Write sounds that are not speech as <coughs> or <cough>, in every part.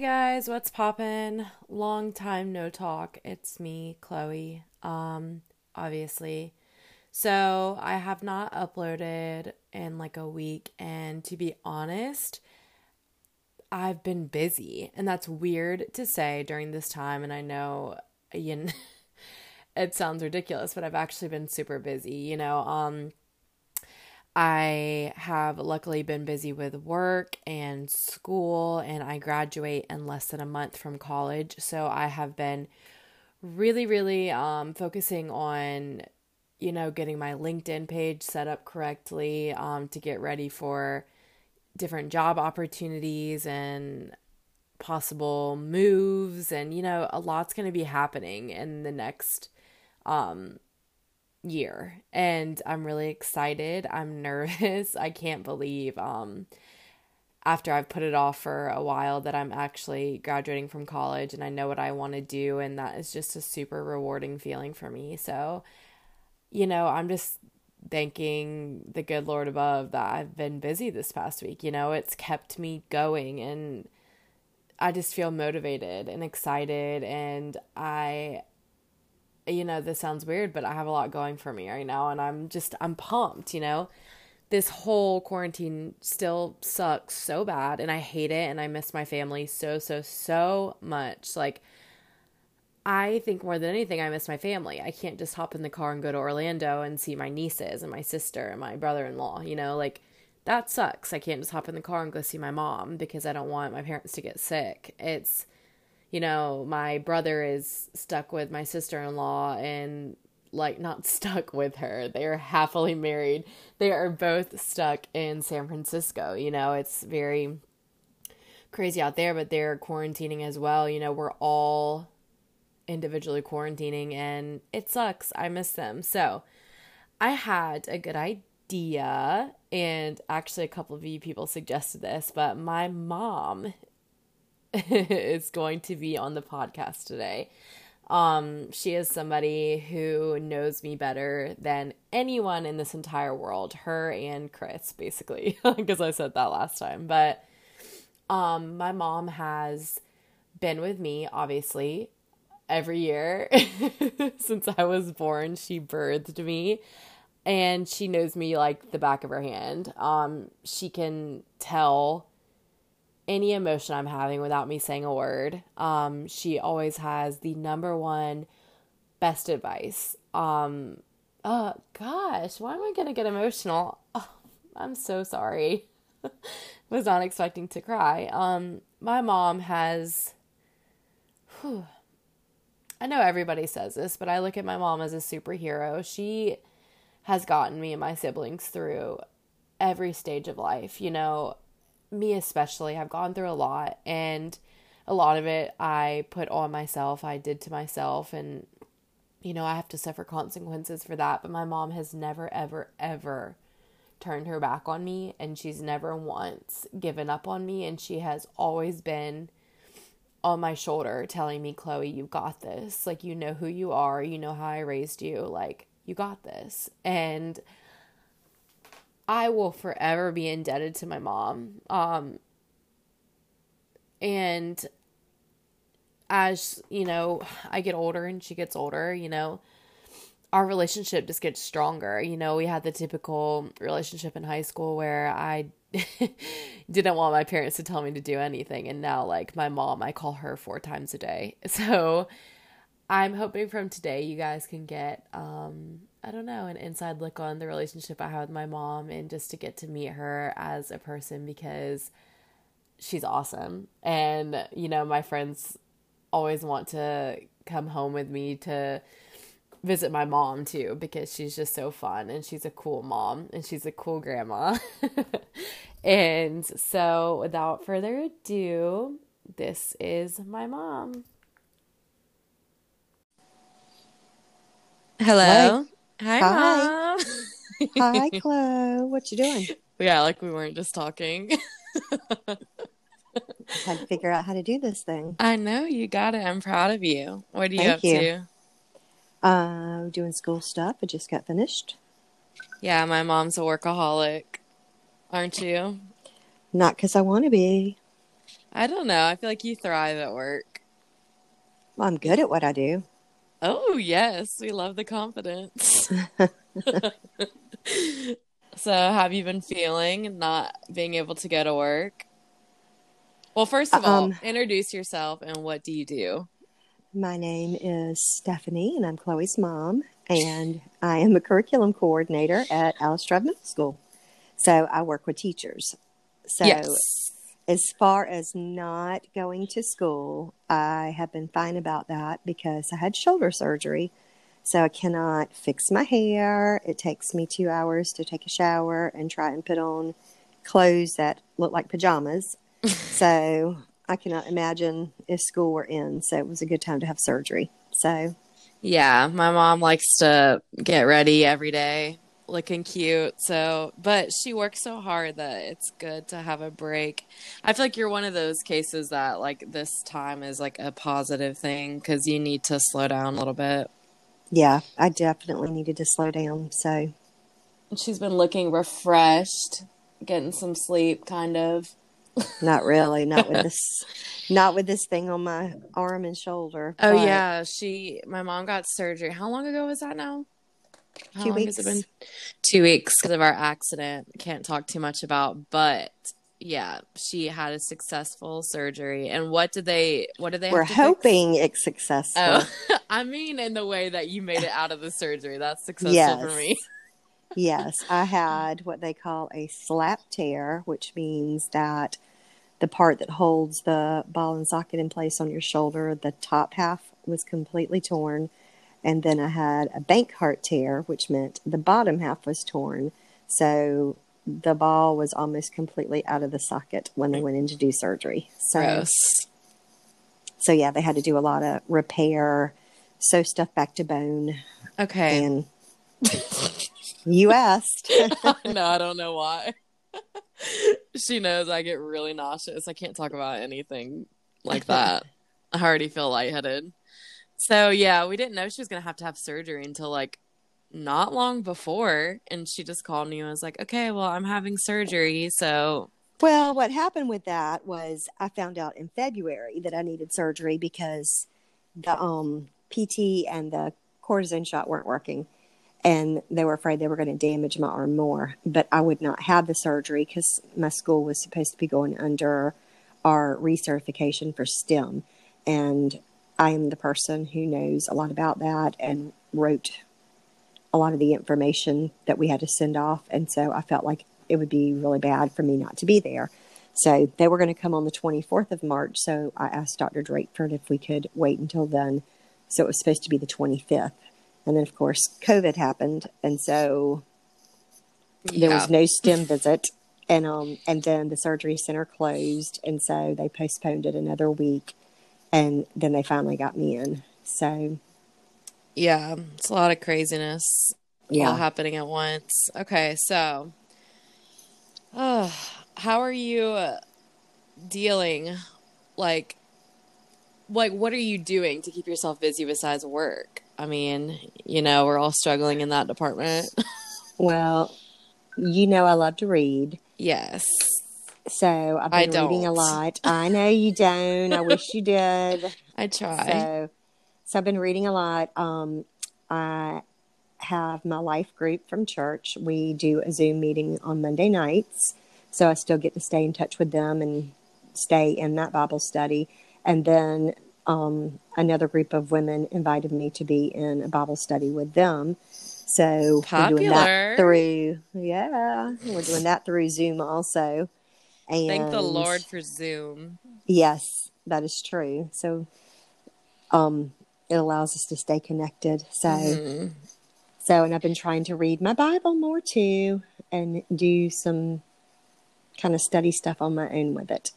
Guys, what's poppin'? Long time no talk. It's me, Chloe. Um, obviously. So, I have not uploaded in like a week and to be honest, I've been busy. And that's weird to say during this time and I know you know, <laughs> it sounds ridiculous, but I've actually been super busy, you know. Um I have luckily been busy with work and school, and I graduate in less than a month from college. So I have been really, really um, focusing on, you know, getting my LinkedIn page set up correctly um, to get ready for different job opportunities and possible moves. And, you know, a lot's going to be happening in the next um, year and I'm really excited. I'm <laughs> nervous. I can't believe um after I've put it off for a while that I'm actually graduating from college and I know what I want to do and that is just a super rewarding feeling for me. So you know, I'm just thanking the good Lord above that I've been busy this past week. You know, it's kept me going and I just feel motivated and excited and I you know, this sounds weird, but I have a lot going for me right now and I'm just I'm pumped, you know. This whole quarantine still sucks so bad and I hate it and I miss my family so so so much. Like I think more than anything I miss my family. I can't just hop in the car and go to Orlando and see my nieces and my sister and my brother-in-law, you know, like that sucks. I can't just hop in the car and go see my mom because I don't want my parents to get sick. It's you know, my brother is stuck with my sister in law and like not <laughs> stuck with her. They are happily married. They are both stuck in San Francisco. You know, it's very crazy out there, but they're quarantining as well. You know, we're all individually quarantining and it sucks. I miss them. So I had a good idea, and actually, a couple of you people suggested this, but my mom <laughs> is going to be on the podcast today. Um, she is somebody who knows me better than anyone in this entire world, her and Chris, basically, <laughs> because I said that last time. But um, my mom has been with me, obviously, every year <laughs> since I was born. She birthed me and she knows me like the back of her hand. Um, she can tell any emotion I'm having without me saying a word. Um, she always has the number one best advice. Um, oh gosh, why am I gonna get emotional? <laughs> Oh, I'm so sorry. <laughs> Was not expecting to cry. Um, my mom has. Whew, I know everybody says this, but I look at my mom as a superhero. She has gotten me and my siblings through every stage of life. You know, me especially, I've gone through a lot and a lot of it I put on myself, I did to myself and you know, I have to suffer consequences for that, but my mom has never ever ever turned her back on me and she's never once given up on me and she has always been on my shoulder telling me, "Chloe, you got this. Like you know who you are, you know how I raised you. Like you got this." And I will forever be indebted to my mom. Um, and as, you know, I get older and she gets older, you know, our relationship just gets stronger. You know, we had the typical relationship in high school where I <laughs> didn't want my parents to tell me to do anything. And now, like, my mom, I call her four times a day. <laughs> So I'm hoping from today you guys can get um, I don't know, an inside look on the relationship I have with my mom and just to get to meet her as a person because she's awesome. And, you know, my friends always want to come home with me to visit my mom too because she's just so fun and she's a cool mom and she's a cool grandma. <laughs> and so, without further ado, this is my mom. Hello. Hi, Hi. Mom. Hi, <laughs> Chloe. What you doing? Yeah, like we weren't just talking. <laughs> had to figure out how to do this thing. I know you got it. I'm proud of you. What are you Thank up you. to? Uh, doing school stuff. I just got finished. Yeah, my mom's a workaholic. Aren't you? Not because I want to be. I don't know. I feel like you thrive at work. Well, I'm good at what I do. Oh, yes. We love the confidence. <laughs> so, have you been feeling not being able to go to work? Well, first of all, Um, introduce yourself and what do you do? My name is Stephanie, and I'm Chloe's mom, and I am a curriculum coordinator at Alice Drive Middle School. So I work with teachers. So yes. As far as not going to school, I have been fine about that because I had shoulder surgery. So I cannot fix my hair. It takes me two hours to take a shower and try and put on clothes that look like pajamas. <laughs> so I cannot imagine if school were in. So it was a good time to have surgery. So Yeah, my mom likes to get ready every day, looking cute. So, but she works so hard that it's good to have a break. I feel like you're one of those cases that like this time is like a positive thing because you need to slow down a little bit. yeah, I definitely needed to slow down. So She's been looking refreshed, getting some sleep, kind of. <laughs> not really, not with this, not with this thing on my arm and shoulder. Oh yeah, she. My mom got surgery. How long ago was that now? How Two long has it weeks. been? Two weeks because of our accident. Can't talk too much about, but yeah, she had a successful surgery. And what did they? What did they? We're have to fix? hoping it's successful. Oh, <laughs> I mean, in the way that you made it out of the surgery, that's successful Yes. for me. Yes, I had what they call a slap tear, which means that the part that holds the ball and socket in place on your shoulder, the top half was completely torn. And then I had a Bankart tear, which meant the bottom half was torn. So the ball was almost completely out of the socket when they went in to do surgery. So, Gross. so yeah, they had to do a lot of repair, sew stuff back to bone. Okay. And you asked. <laughs> no, I don't know why. <laughs> she knows I get really nauseous. I can't talk about anything like <laughs> that. I already feel lightheaded. So yeah, we didn't know she was gonna have to have surgery until like not long before, and she just called me and was like, "Okay, well, I'm having surgery, so Well, what happened with that was I found out in February that I needed surgery because the um, PT and the cortisone shot weren't working. And they were afraid they were going to damage my arm more. But I would not have the surgery because my school was supposed to be going under our recertification for STEM. And I am the person who knows a lot about that and wrote a lot of the information that we had to send off. And so I felt like it would be really bad for me not to be there. So they were going to come on the 24th of March. So I asked Dr. Drakeford if we could wait until then. So it was supposed to be the 25th. And then, of course, COVID happened. And so there was no STEM visit. And, um, and then the surgery center closed. And so they postponed it another week. And then they finally got me in. So, yeah, it's a lot of craziness all yeah. happening at once. Okay, so, uh, how are you uh, dealing? Like, like what are you doing to keep yourself busy besides work? I mean, you know, we're all struggling in that department. <laughs> Well, you know, I love to read. yes. So I've been reading a lot. I know you don't. I wish you did. <laughs> I try. So, so I've been reading a lot. Um, I have my life group from church. We do a Zoom meeting on Monday nights, so I still get to stay in touch with them and stay in that Bible study. And then um, another group of women invited me to be in a Bible study with them. So we're doing Popular. that through, yeah, we're doing that through Zoom also. And Thank the Lord for Zoom. Yes, that is true. So um it allows us to stay connected. So Mhm. so and I've been trying to read my Bible more too and do some kind of study stuff on my own with it.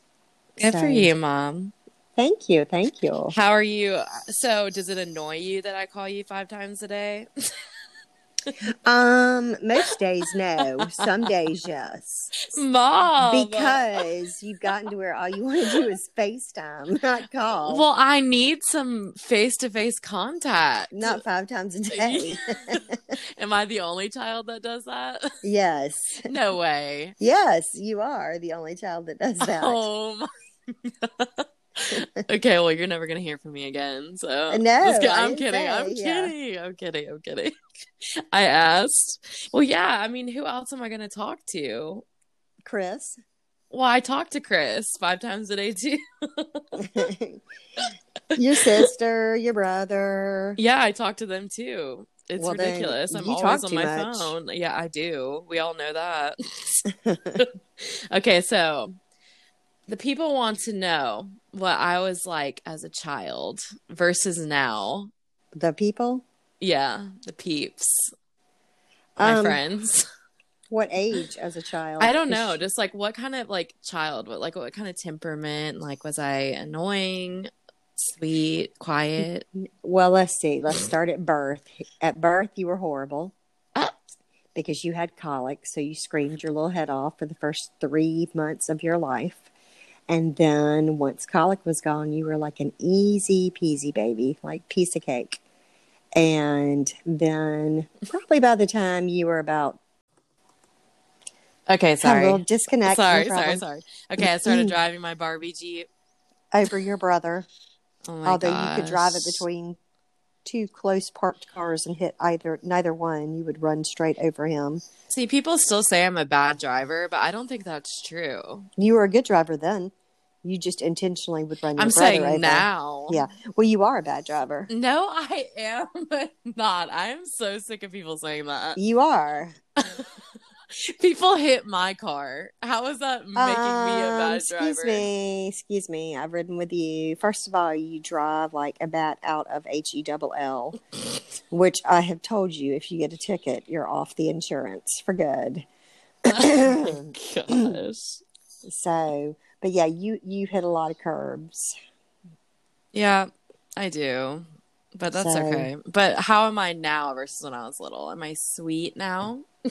Good So, for you, Mom. Thank you. Thank you. How are you? So, does it annoy you that I call you five times a day? <laughs> Um most days no, some days yes. Mom. Because you've gotten to where all you want to do is FaceTime, not call. Well, I need some face to face contact. not five times a <laughs> day. <laughs> Am I the only child that does that? yes. <laughs> No way. Yes, you are the only child that does that. Oh, my- <laughs> okay, well, you're never gonna hear from me again. So No, Just kid- I I'm kidding. say, I'm yeah. kidding. I'm kidding. I'm kidding. <laughs> I asked. Well, yeah. I mean, who else am I gonna talk to? Chris. Well, I talk to Chris five times a day too. <laughs> your sister, your brother. yeah, I talk to them too. It's Well, ridiculous. I'm always on my much. phone. Yeah, I do. We all know that. okay, so the people want to know what I was like as a child versus now. the people. Yeah, the peeps, my Um, friends. <laughs> What age as a child? I don't know, just like what kind of like child, what like what kind of temperament? Like was I annoying, sweet, quiet? Well, let's see. Let's start at birth. At birth, you were horrible Ah. because you had colic, so you screamed your little head off for the first three months of your life. And then once colic was gone, you were like an easy peasy baby, like piece of cake. And then probably by the time you were about Okay, a sorry. little disconnect, Sorry, sorry, sorry. Okay, I started <clears throat> driving my Barbie Jeep. over your brother. Oh my Although you could drive it between two close parked cars and hit either neither one, you would run straight over him. See, people still say I'm a bad driver, but I don't think that's true. You were a good driver then. You just intentionally would run your I'm saying over. now. Yeah. Well, you are a bad driver. No, I am <laughs> not. I am so sick of people saying that. You are. <laughs> People hit my car. How is that making me a Um, bad excuse driver? Excuse me. Excuse me. I've ridden with you. First of all, you drive like a bat out of H E double L, <laughs> which I have told you if you get a ticket, you're off the insurance for good. <coughs> Gosh. So, but yeah, you you hit a lot of curbs. Yeah, I do. But that's So- okay. But how am I now versus when I was little? Am I sweet now? <laughs>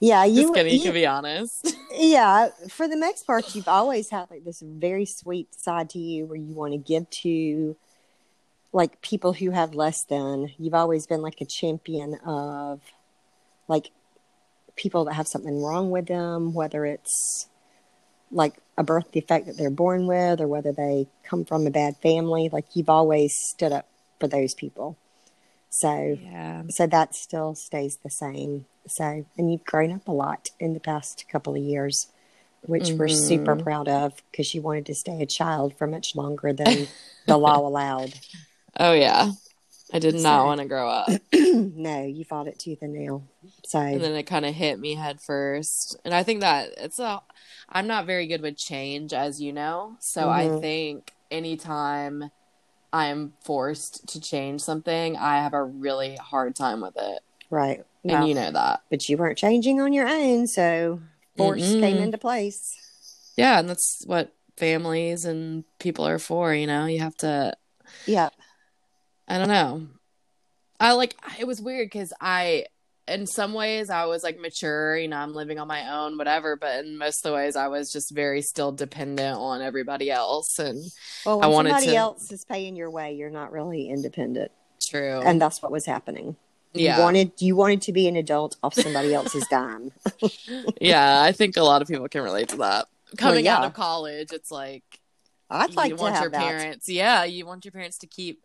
Yeah, you. Just kidding. You can be honest. <laughs> yeah, for the most part, you've always had like this very sweet side to you where you want to give to like people who have less than. You've always been like a champion of like people that have something wrong with them, whether it's like a birth defect that they're born with or whether they come from a bad family. Like you've always stood up for those people. So Yeah. so that still stays the same. So, and you've grown up a lot in the past couple of years, which we're mm-hmm. super proud of because you wanted to stay a child for much longer than the law <laughs> allowed. Oh yeah. I did not So- want to grow up. <clears throat> no, you fought it tooth and nail. So, and then it kind of hit me head first and i think that it's a i'm not very good with change as you know so i Mhm. think anytime i'm forced to change something i have a really hard time with it right. and Well, you know that but you weren't changing on your own. So, force came Mm-mm. into place. yeah and that's what families and people are for you know you have to Yeah. I don't know. I like it was weird because I, in some ways, I was like mature. You know, I'm living on my own, whatever. But in most of the ways, I was just very still dependent on everybody else. And Well, I wanted somebody to- else is paying your way, you're not really independent. true, And that's what was happening. yeah, You wanted you wanted to be an adult off somebody else's <laughs> dime. yeah. I think a lot of people can relate to that. Coming out yeah. of college, it's like I'd like you to want have your that. parents, yeah, you want your parents to keep,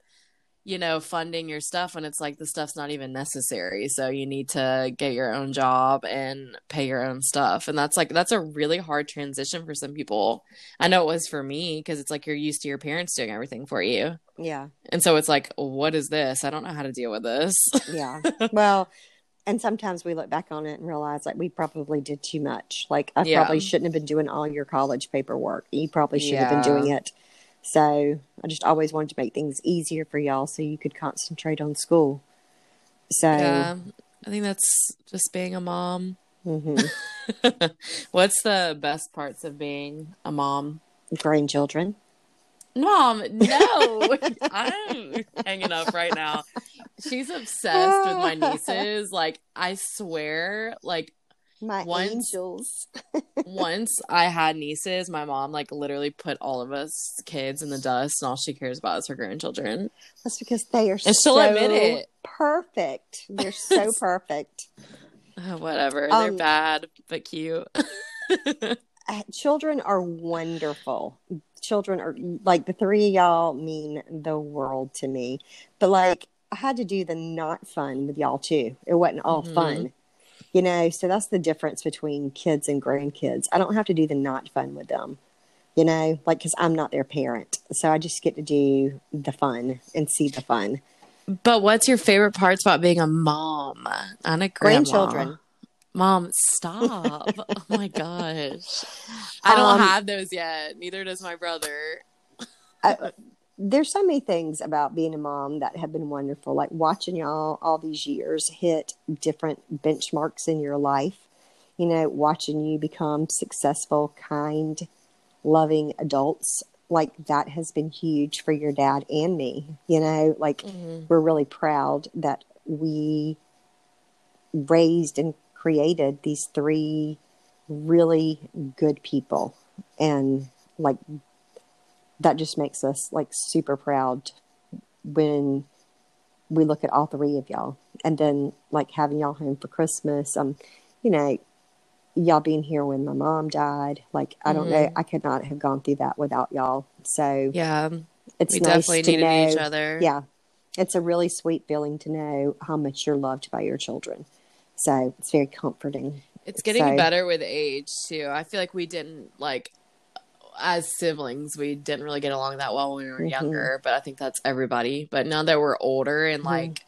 you know, funding your stuff when it's like the stuff's not even necessary. So you need to get your own job and pay your own stuff, and that's like that's a really hard transition for some people. I know it was for me because it's like you're used to your parents doing everything for you, Yeah. and so it's like, what is this? I don't know how to deal with this. Yeah. <laughs> well, and sometimes we look back on it and realize like we probably did too much. Like I Yeah. probably shouldn't have been doing all your college paperwork. You probably should have been doing it. So I just always wanted to make things easier for y'all so you could concentrate on school. So yeah, I think that's just being a mom. mhm. <laughs> What's the best parts of being a mom? grandchildren. Mom, no. <laughs> I'm hanging up right now. She's obsessed with my <laughs> nieces. Like, I swear, like, My Once- angels. once <laughs> I had nieces, my mom, like, literally put all of us kids in the dust, and all she cares about is her grandchildren. That's because they are And so admit it. perfect. They're <laughs> so perfect. Uh, whatever. Um, They're bad, but cute. <laughs> uh, children are wonderful. Children are like the three of y'all mean the world to me. But like I had to do the not fun with y'all too. It wasn't all Mhm. fun. You know, so that's the difference between kids and grandkids. I don't have to do the not fun with them. You know, like because I'm not their parent, so I just get to do the fun and see the fun. But what's your favorite parts about being a mom and a grandma? Grandchildren. Mom, stop. <laughs> oh my gosh. I don't Um, have those yet. Neither does my brother. I, there's so many things about being a mom that have been wonderful like watching y'all all these years hit different benchmarks in your life you know watching you become successful kind loving adults like that has been huge for your dad and me you know like mm-hmm. we're really proud that we raised and created these three really good people and like that just makes us like super proud when we look at all three of y'all and then like having y'all home for christmas um you know y'all being here when my mom died like i don't know i could not have gone through that without y'all so Yeah. it's we nice definitely to know each other. yeah it's a really sweet feeling to know how much you're loved by your children so it's very comforting It's getting So- better with age too. I feel like we didn't like as siblings, we didn't really get along that well when we were Mhm. younger, but I think that's everybody. But now that we're older and Mhm. like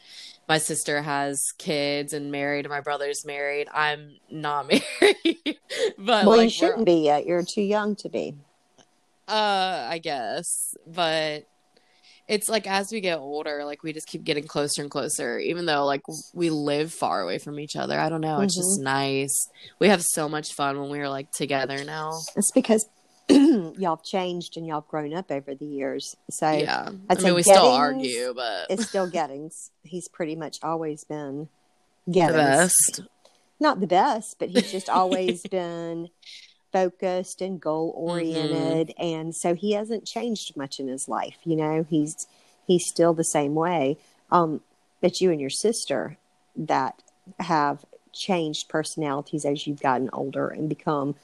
my sister has kids and married and my brother's married, I'm not <laughs> married. but well like you shouldn't be yet you're too young to be uh I guess. But it's like as we get older, like we just keep getting closer and closer, even though like we live far away from each other. I don't know. It's just Mm-hmm. nice. We have so much fun when we're like together now. It's because <clears throat> y'all have changed and y'all have grown up over the years. So yeah. I'd I mean, we still argue, but it's still <laughs> Gettings. He's pretty much always been the Gettings. best. Not the best, but he's just always <laughs> been focused and goal oriented, Mm-hmm. and so he hasn't changed much in his life. You know, he's he's still the same way. Um, but you and your sister that have changed personalities as you've gotten older and become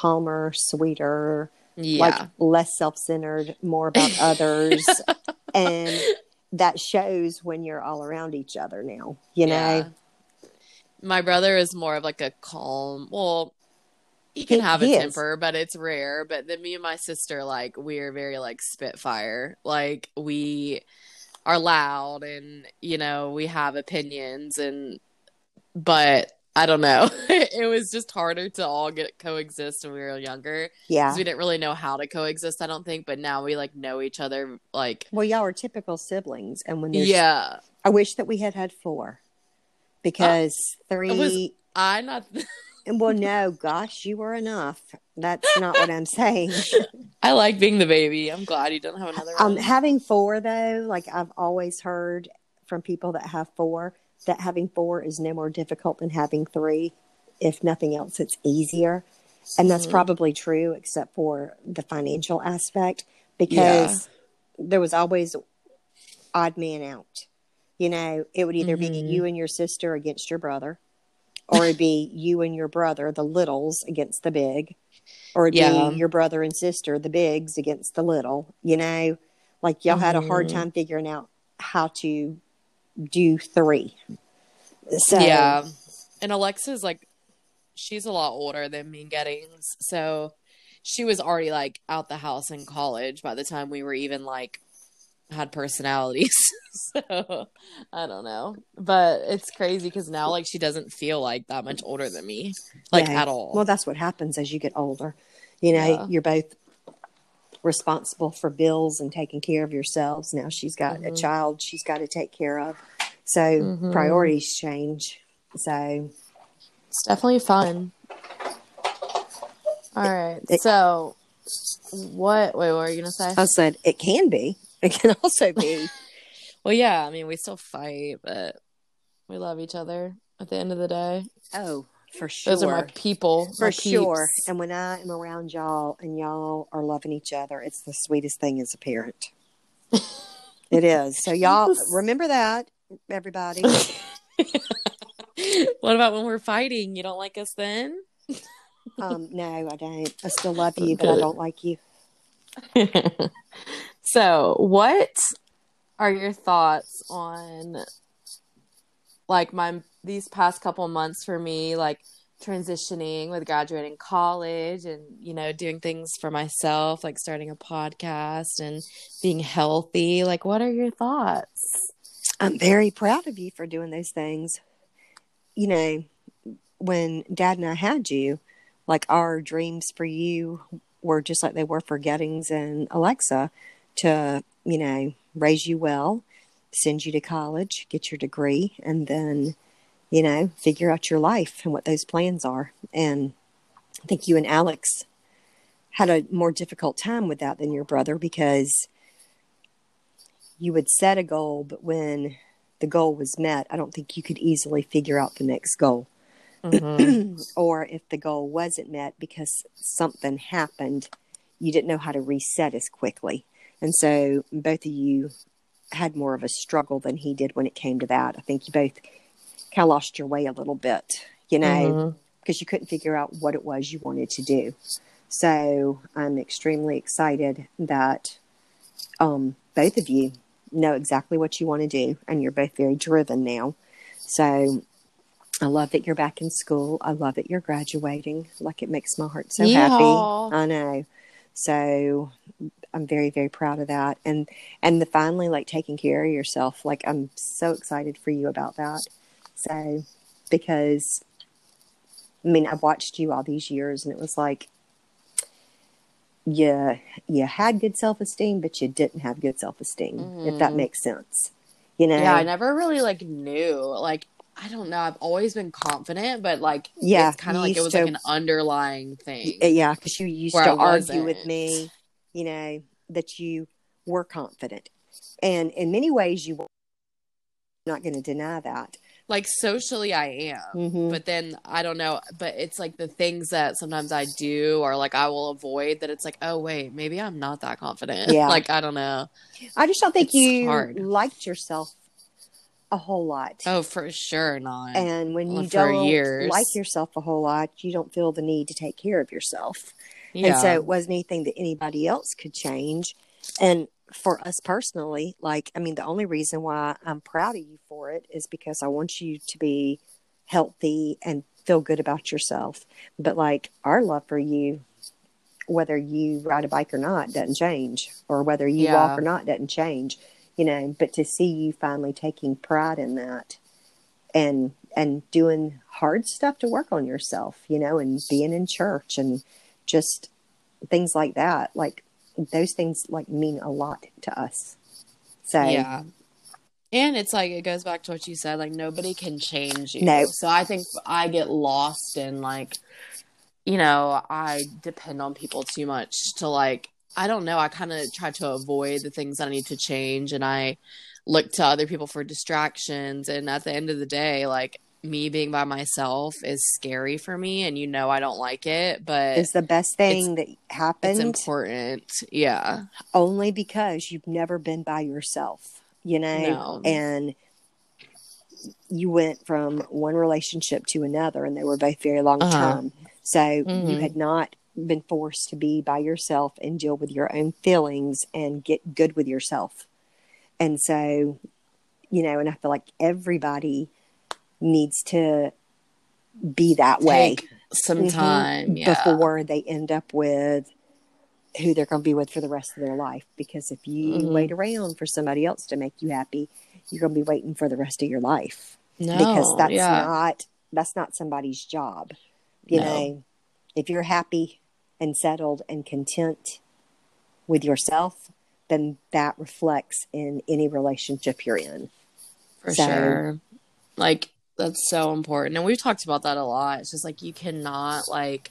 calmer, sweeter, Yeah. like less self-centered more about <laughs> others and <laughs> that shows when you're all around each other now you know Yeah. My brother is more of like a calm. Well, he can He- have a is. temper, but it's rare. But then me and my sister, like, we're very like spitfire. Like we are loud, and you know we have opinions, and but I don't know. <laughs> it was just harder to all get coexist when we were younger yeah because we didn't really know how to coexist. I don't think, but now we like know each other. Like, well y'all are typical siblings and when there's yeah, i wish that we had had four because three was- I not. and <laughs> well no gosh you were enough that's not what i'm saying <laughs> I like being the baby. I'm glad you don't have another um one. having four though like i've always heard from people that have four that having four is no more difficult than having three if nothing else it's easier and that's Mhm. probably true except for the financial aspect because there was always odd man out you know it would either be Mhm. you and your sister against your brother or it'd be <laughs> you and your brother the littles against the big or it'd Yeah. be your brother and sister the bigs against the little you know like y'all had a hard Mhm. time figuring out how to do three so yeah. And Alexa's like, she's a lot older than me Gettings. So she was already like out the house in college by the time we were even like had personalities. <laughs> so I don't know. But it's crazy because now like she doesn't feel like that much older than me. Like Yeah. at all. Well, that's what happens as you get older. You know, Yeah. you're both responsible for bills and taking care of yourselves. Now she's got a Mhm. child she's got to take care of. So Mhm. priorities change. So It's definitely fun. All right. It- so what wait, what were you gonna say? I said it can be. It can also be. <laughs> Well, yeah, I mean, we still fight, but we love each other at the end of the day. oh, for sure. Those are my people. for my sure. peeps. And when I am around y'all and y'all are loving each other, it's the sweetest thing as a parent. it is. So y'all <laughs> remember that, everybody. <laughs> what about when we're fighting? You don't like us then? um, <laughs> no, I don't. I still love you, but I don't like you. so, what are your thoughts on like my these past couple months for me, like transitioning with graduating college and you know doing things for myself like starting a podcast and being healthy. Like what are your thoughts? I'm very proud of you for doing those things. You know when dad and i had you like our dreams for you were just like they were for gettings and alexa to you know raise you well send you to college get your degree and then you know, figure out your life and what those plans are. And I think you and Alex had a more difficult time with that than your brother because you would set a goal, but when the goal was met, I don't think you could easily figure out the next goal. Mm-hmm. <clears throat> or if the goal wasn't met because something happened, you didn't know how to reset as quickly. And so both of you had more of a struggle than he did when it came to that. I think you both kind of lost your way a little bit, you know, because mm-hmm. you couldn't figure out what it was you wanted to do. So I'm extremely excited that um, both of you know exactly what you want to do, and you're both very driven now. So I love that you're back in school. I love that you're graduating. Like it makes my heart so yeah. happy. I know. So I'm very very proud of that, and and the finally like taking care of yourself. Like I'm so excited for you about that. So, because I mean, I've watched you all these years, and it was like you you had good self esteem, but you didn't have good self esteem. Mm-hmm. If that mm-hmm. makes sense, you know. Yeah, I never really like knew like. I don't know. I've always been confident, but like, yeah, it's kind of like it was to, like an underlying thing. Yeah, because you used to argue with me, you know, that you were confident, and in many ways, you were not going to deny that like socially I am, mm-hmm. but then I don't know. But it's like the things that sometimes I do or like I will avoid that it's like, oh wait, maybe I'm not that confident. Yeah, <laughs> like I don't know. I just don't think it's you hard. liked yourself a whole lot. Oh, for sure not. And when you don't years. like yourself a whole lot, you don't feel the need to take care of yourself. Yeah. And so it wasn't anything that anybody else could change. And for us personally, like, I mean, the only reason why I'm proud of you for it is because I want you to be healthy and feel good about yourself. But like, our love for you, whether you ride a bike or not, doesn't change, or whether you yeah. walk or not, doesn't change, you know. But to see you finally taking pride in that and and doing hard stuff to work on yourself, you know, and being in church and just things like that. Like those things like mean a lot to us. So yeah. And it's like it goes back to what you said, like nobody can change you. No. So I think I get lost in like, you know, I depend on people too much to like I don't know, I kind of try to avoid the things that I need to change and I look to other people for distractions and at the end of the day, like me being by myself is scary for me and you know I don't like it, but it's the best thing that happened. It's important. Yeah. Only because you've never been by yourself, you know? No. And you went from one relationship to another and they were both very long uh-huh. term. So mm-hmm. you had not been forced to be by yourself and deal with your own feelings and get good with yourself. And so, you know, and I feel like everybody needs to be that way some mm-hmm. time mm-hmm, yeah. before they end up with who they're going to be with for the rest of their life. Because if you mm-hmm. wait around for somebody else to make you happy, you're going to be waiting for the rest of your life. No, because that's yeah. not that's not somebody's job. You no. know, if you're happy and settled and content with yourself, then that reflects in any relationship you're in. For so, sure. Like that's so important. And we've talked about that a lot. It's just like you cannot like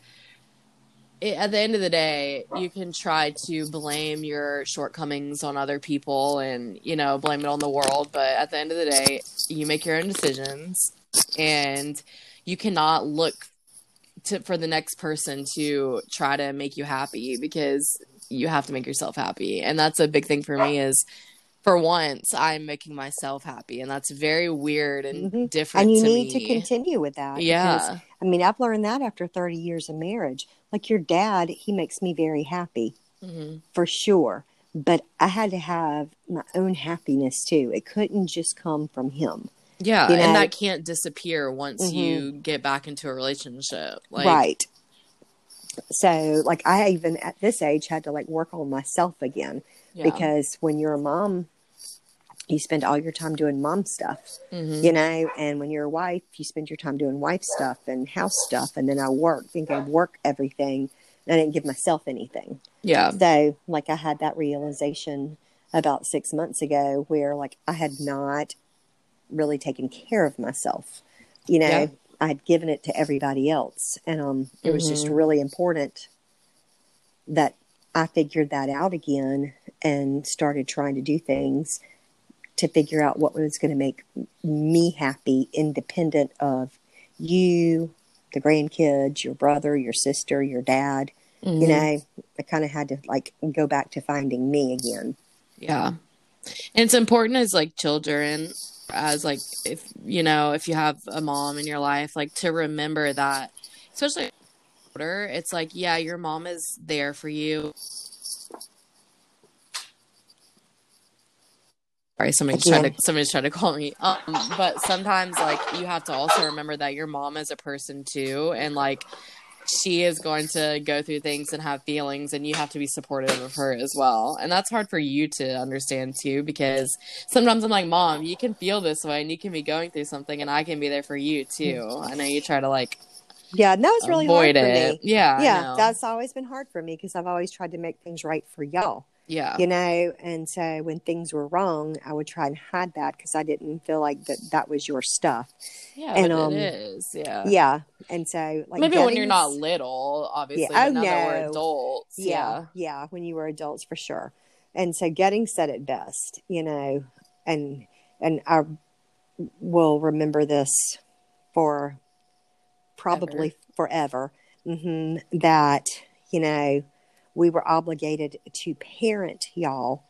it, at the end of the day, you can try to blame your shortcomings on other people and, you know, blame it on the world, but at the end of the day, you make your own decisions and you cannot look to for the next person to try to make you happy because you have to make yourself happy. And that's a big thing for me is for once I'm making myself happy and that's very weird and mm-hmm. different and you to need me. to continue with that yeah I mean, I've learned that after 30 years of marriage. Like your dad, he makes me very happy Mm-hmm. for sure. But I had to have my own happiness too. It couldn't just come from him. Yeah, You know- and that can't disappear once Mhm. you get back into a relationship. Like, right. So, like, I even at this age had to like work on myself again yeah. because when you're a mom, you spend all your time doing mom stuff, Mhm. you know, and when you're a wife, you spend your time doing wife stuff and house stuff. And then I work, think I work everything. And I didn't give myself anything. yeah, So, like, I had that realization about six months ago where, like, I had not really taken care of myself. You know, Yeah. I had given it to everybody else. And um, it was just Mhm. really important that I figured that out again and started trying to do things to figure out what was going to make me happy, independent of you, the grandkids, your brother, your sister, your dad you Mhm. know i kind of had to like go back to finding me again Yeah. And it's important as like children, as like if you know, if you have a mom in your life, like to remember that, especially older, it's like, yeah, your mom is there for you. Sorry, somebody's trying to somebody's trying to call me. Um, but sometimes like you have to also remember that your mom is a person too, and like she is going to go through things and have feelings and you have to be supportive of her as well. And that's hard for you to understand too because sometimes i'm like mom you can feel this way and you can be going through something and i can be there for you too. I know you try to like yeah that was really avoid hard for it. me. Yeah yeah that's always been hard for me because i've always tried to make things right for y'all yeah you know and so when things were wrong i would try and hide that because i didn't feel like that that was your stuff yeah and, um, it is yeah yeah and so like maybe when you're not little obviously Yeah. Oh, now that we're no. adults yeah, yeah yeah, when you were adults for sure. And so getting said it best, you know, and and I will remember this for probably forever. hmm that you know we were obligated to parent y'all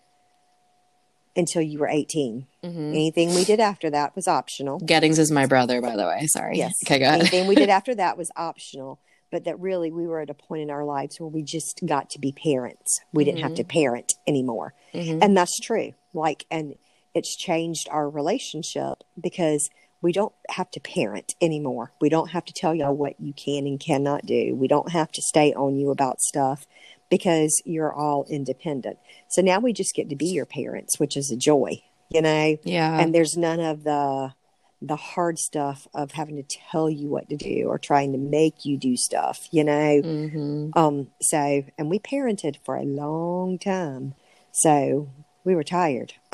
until you were 18. hmm Anything we did after that was optional. gettings is my brother by the way sorry Yes. okay go ahead Anything we did <laughs> after that was optional, but that really we were at a point in our lives where we just got to be parents. We didn't have to parent anymore. Mhm. And that's true. Like, and it's changed our relationship because we don't have to parent anymore. We don't have to tell y'all what you can and cannot do. We don't have to stay on you about stuff because you're all independent. So now we just get to be your parents, which is a joy, you know? yeah. And there's none of the the hard stuff of having to tell you what to do or trying to make you do stuff you know? Hmm um so and we parented for a long time. So we were tired <laughs>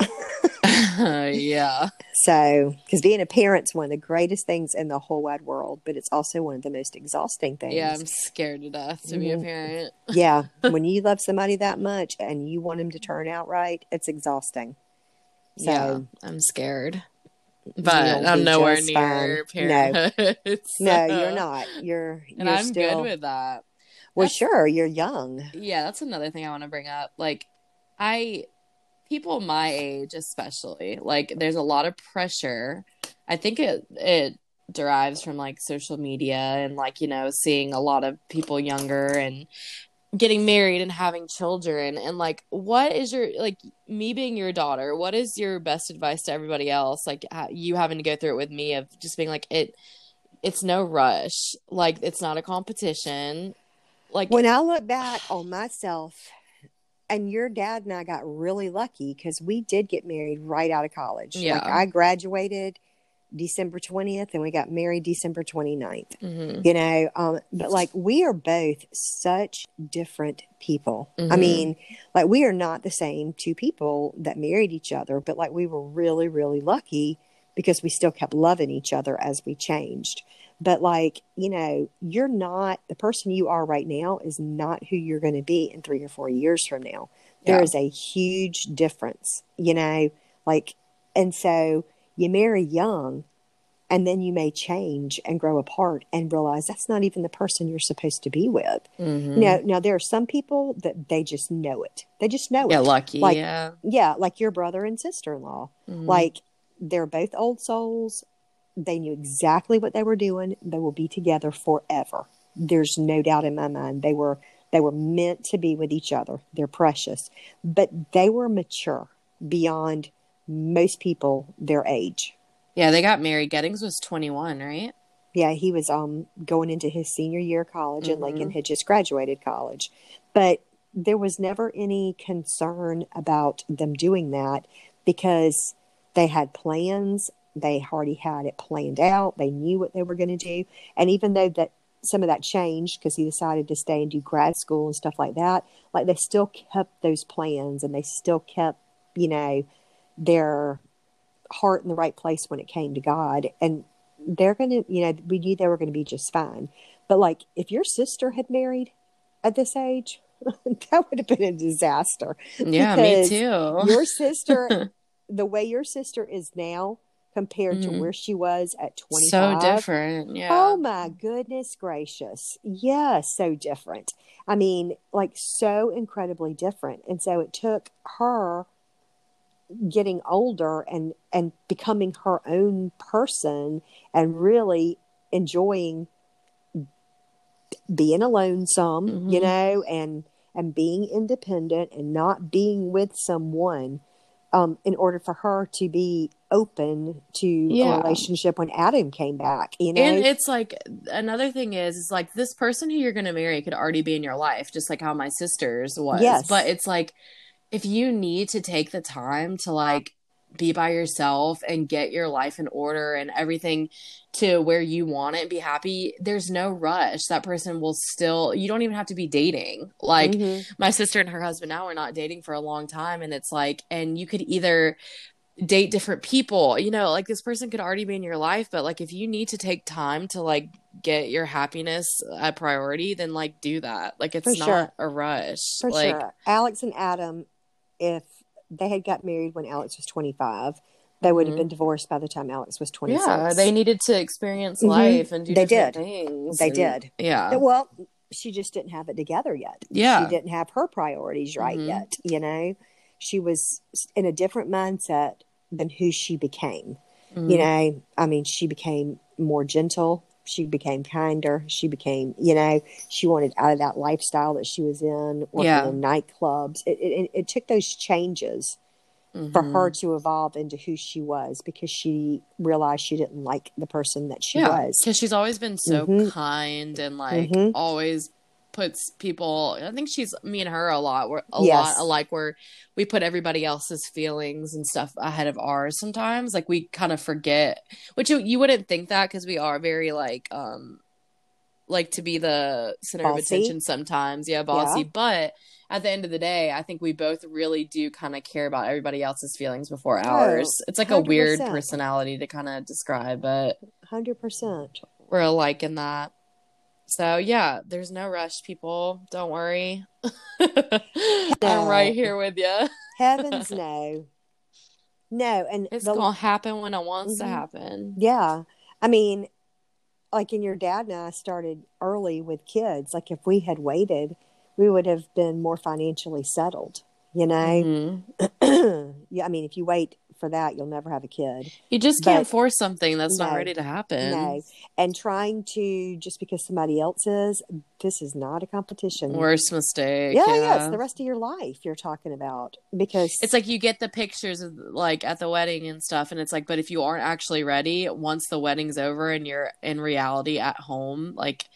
<laughs> yeah so because being a parent's one of the greatest things in the whole wide world but it's also one of the most exhausting things yeah i'm scared to death to be a Mhm. parent <laughs> yeah when you love somebody that much and you want them to turn out right it's exhausting so yeah, I'm scared, but I'm nowhere near fine. <laughs> No. parenthood. no so- you're not you're and you're I'm still good with that. Well, That's- sure, you're young. Yeah, that's another thing I want to bring up. Like, I people my age, especially, like, there's a lot of pressure. I think it it derives from like social media and like you know seeing a lot of people younger and getting married and having children. And like what is your like me being your daughter what is your best advice to everybody else? Like you having to go through it with me of just being like it it's no rush. Like it's not a competition. Like When I look back on myself, and your dad and I got really lucky because we did get married right out of college. Yeah. Like I graduated December 20th and we got married December 29th. mhm. You know, um, but like we are both such different people. I Mhm. mean, like we are not the same two people that married each other, but like we were really, really lucky because we still kept loving each other as we changed. But like, you know, you're not the person you are right now is not who you're going to be in three or four years from now. There Yeah. is a huge difference, you know, like, and so you marry young and then you may change and grow apart and realize that's not even the person you're supposed to be with. Mhm. Now, now there are some people that they just know it. They just know yeah it. lucky Like- yeah Yeah, like your brother and sister-in-law. Mhm. Like they're both old souls. They knew exactly what they were doing. They will be together forever. There's no doubt in my mind. They were they were meant to be with each other. They're precious, but they were mature beyond most people their age. Yeah, they got married. Gettings was 21, right? Yeah, he was um going into his senior year of college, and Mhm. Lincoln had just graduated college. But there was never any concern about them doing that because they had plans. They already had it planned out. They knew what they were going to do. And even though that some of that changed because he decided to stay and do grad school and stuff like that, like they still kept those plans and they still kept, you know, their heart in the right place when it came to God. And they're going to, you know, we knew they were going to be just fine. But like, if your sister had married at this age, <laughs> that would have been a disaster. Yeah, me too. Your sister, <laughs> the way your sister is now compared Mhm. to where she was at 25. so different. Yeah. Oh my goodness gracious. Yeah, so different. I mean, like so incredibly different. And so it took her getting older and and becoming her own person and really enjoying being alone some, you Mhm. know, and and being independent and not being with someone um, in order for her to be open to Yeah. a relationship when Adam came back, you know. And it's like another thing is is like this person who you're going to marry could already be in your life, just like how my sister's was. Yes. But it's like if you need to take the time to like be by yourself and get your life in order and everything to where you want it and be happy, there's no rush. That person will still. You don't even have to be dating. Like Mhm. my sister and her husband now are not dating for a long time and it's like and you could either date different people you know like this person could already be in your life but like if you need to take time to like get your happiness a priority then like do that like it's For not sure. a rush For like sure. Alex and Adam, if they had got married when Alex was 25, they would have Mhm. been divorced by the time Alex was 26. yeah they needed to experience Mhm. life and do They different did. things They and- did. yeah Well, she just didn't have it together yet. Yeah. She didn't have her priorities right Mhm. yet, you know? She was in a different mindset than who she became. You know, I mean, she became more gentle. She became kinder. She became, you know, she wanted out of that lifestyle that she was in, working Yeah. in nightclubs. It, it, it took those changes for Mhm. her to evolve into who she was because she realized she didn't like the person that she yeah was. because she's always been so Mhm. kind and like Mhm. always puts people i think she's me and her a lot we're a Yes. lot alike where we put everybody else's feelings and stuff ahead of ours sometimes. Like we kind of forget which you, you wouldn't think that because we are very like um like to be the center of attention sometimes. Yeah bossy. But at the end of the day i think we both really do kind of care about everybody else's feelings before ours. It's like a weird personality to kind of describe but 100%. we're alike in that. So yeah, there's no rush, people. Don't worry. <laughs> I'm right here with you. <laughs> Heavens no. No, and It's the- gonna happen when it wants to Mhm. happen. yeah. I mean, like in your dad and I started early with kids. Like if we had waited, we would have been more financially settled, you know? Mhm. <clears throat> yeah, I mean, if you wait for that, you'll never have a kid. You just can't But- force something that's not ready to happen. No. And trying to just because somebody else is, this is not a competition. Worst mistake. yeah, Yeah, yeah, it's the rest of your life you're talking about because It's like you get the pictures of like at the wedding and stuff, and it's like, but if you aren't actually ready, once the wedding's over and you're in reality at home, like,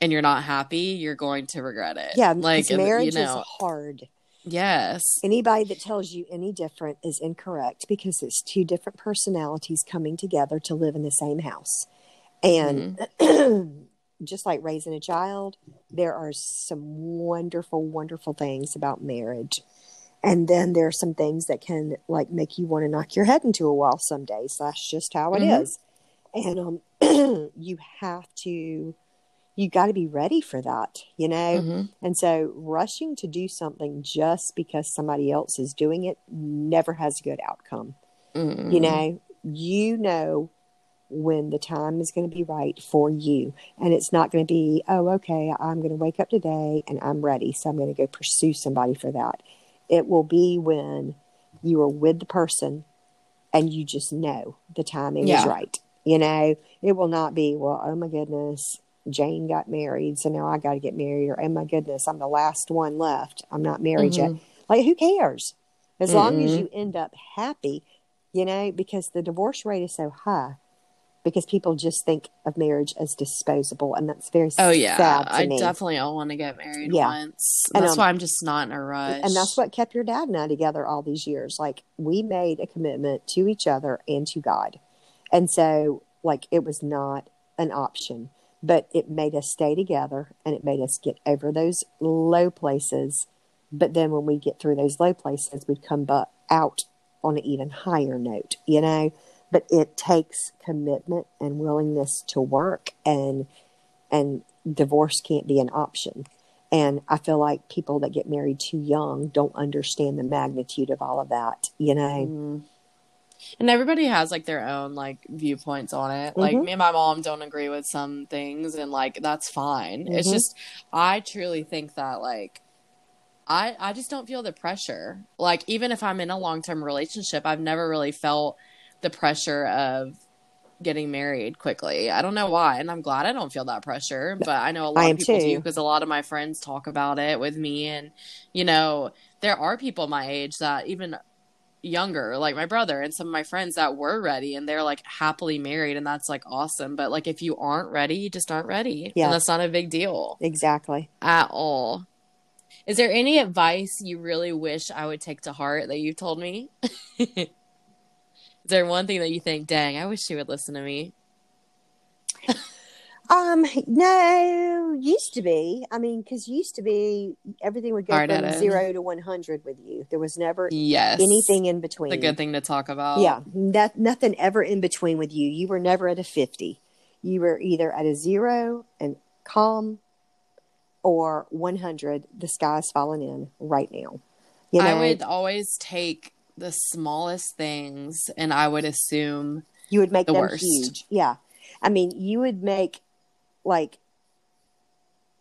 and you're not happy, you're going to regret it. yeah, like marriage you know, is hard. Yes, Anybody that tells you any different is incorrect because it's two different personalities coming together to live in the same house. And Mm-hmm. <clears throat> just like raising a child, there are some wonderful, wonderful things about marriage. And then there are some things that can like make you want to knock your head into a wall some days. That's just how it is. Mhm. And um, <clears throat> you have to, you got to be ready for that, you know? Mhm. And so rushing to do something just because somebody else is doing it never has a good outcome. Mm-mm. You know, you know when the time is going to be right for you. And it's not going to be, oh, okay, I'm going to wake up today and I'm ready. So I'm going to go pursue somebody for that. It will be when you are with the person and you just know the timing is right. You know, it will not be, well, oh my goodness, Jane got married, so now I got to get married, or oh my goodness, I'm the last one left. I'm not married Mhm. yet. Like, who cares? As long as you end up happy, you know, because the divorce rate is so high because people just think of marriage as disposable, and that's very Oh yeah, I me. definitely don't want to get married Yeah. once. And, That's um, why I'm just not in a rush. and that's what kept your dad and I together all these years. Like we made a commitment to each other and to God. And so like it was not an option, but it made us stay together and it made us get over those low places. But then when we get through those low places, we'd come bu- out on an even higher note, you know? But it takes commitment and willingness to work and and divorce can't be an option. And I feel like people that get married too young don't understand the magnitude of all of that, you know? Mhm. And everybody has like their own like viewpoints on it. Like Mhm. me and my mom don't agree with some things and like that's fine. It's Mhm. just I truly think that like I I just don't feel the pressure. Like even if I'm in a long-term relationship, I've never really felt the pressure of getting married quickly. I don't know why, and I'm glad I don't feel that pressure, but I know a lot of people do because a lot of my friends talk about it with me and you know, there are people my age that even younger, like my brother and some of my friends that were ready and they're like happily married and that's like awesome. But like if you aren't ready, you just aren't ready. Yeah. And that's not a big deal Exactly. at all. Is there any advice you really wish I would take to heart that you told me? <laughs> Is there one thing that you think, dang, I wish she would listen to me? Um, no, used to be. I mean, because used to be everything would go from Hard-headed. zero to 100 with you. There was never Yes. anything in between. It's a good thing to talk about. Yeah, that, nothing ever in between with you. You were never at a 50. You were either at a zero and calm or 100. The sky's falling in right now. You know, I would always take the smallest things and I would assume you would make the them worst. huge. Yeah. I mean, you would make like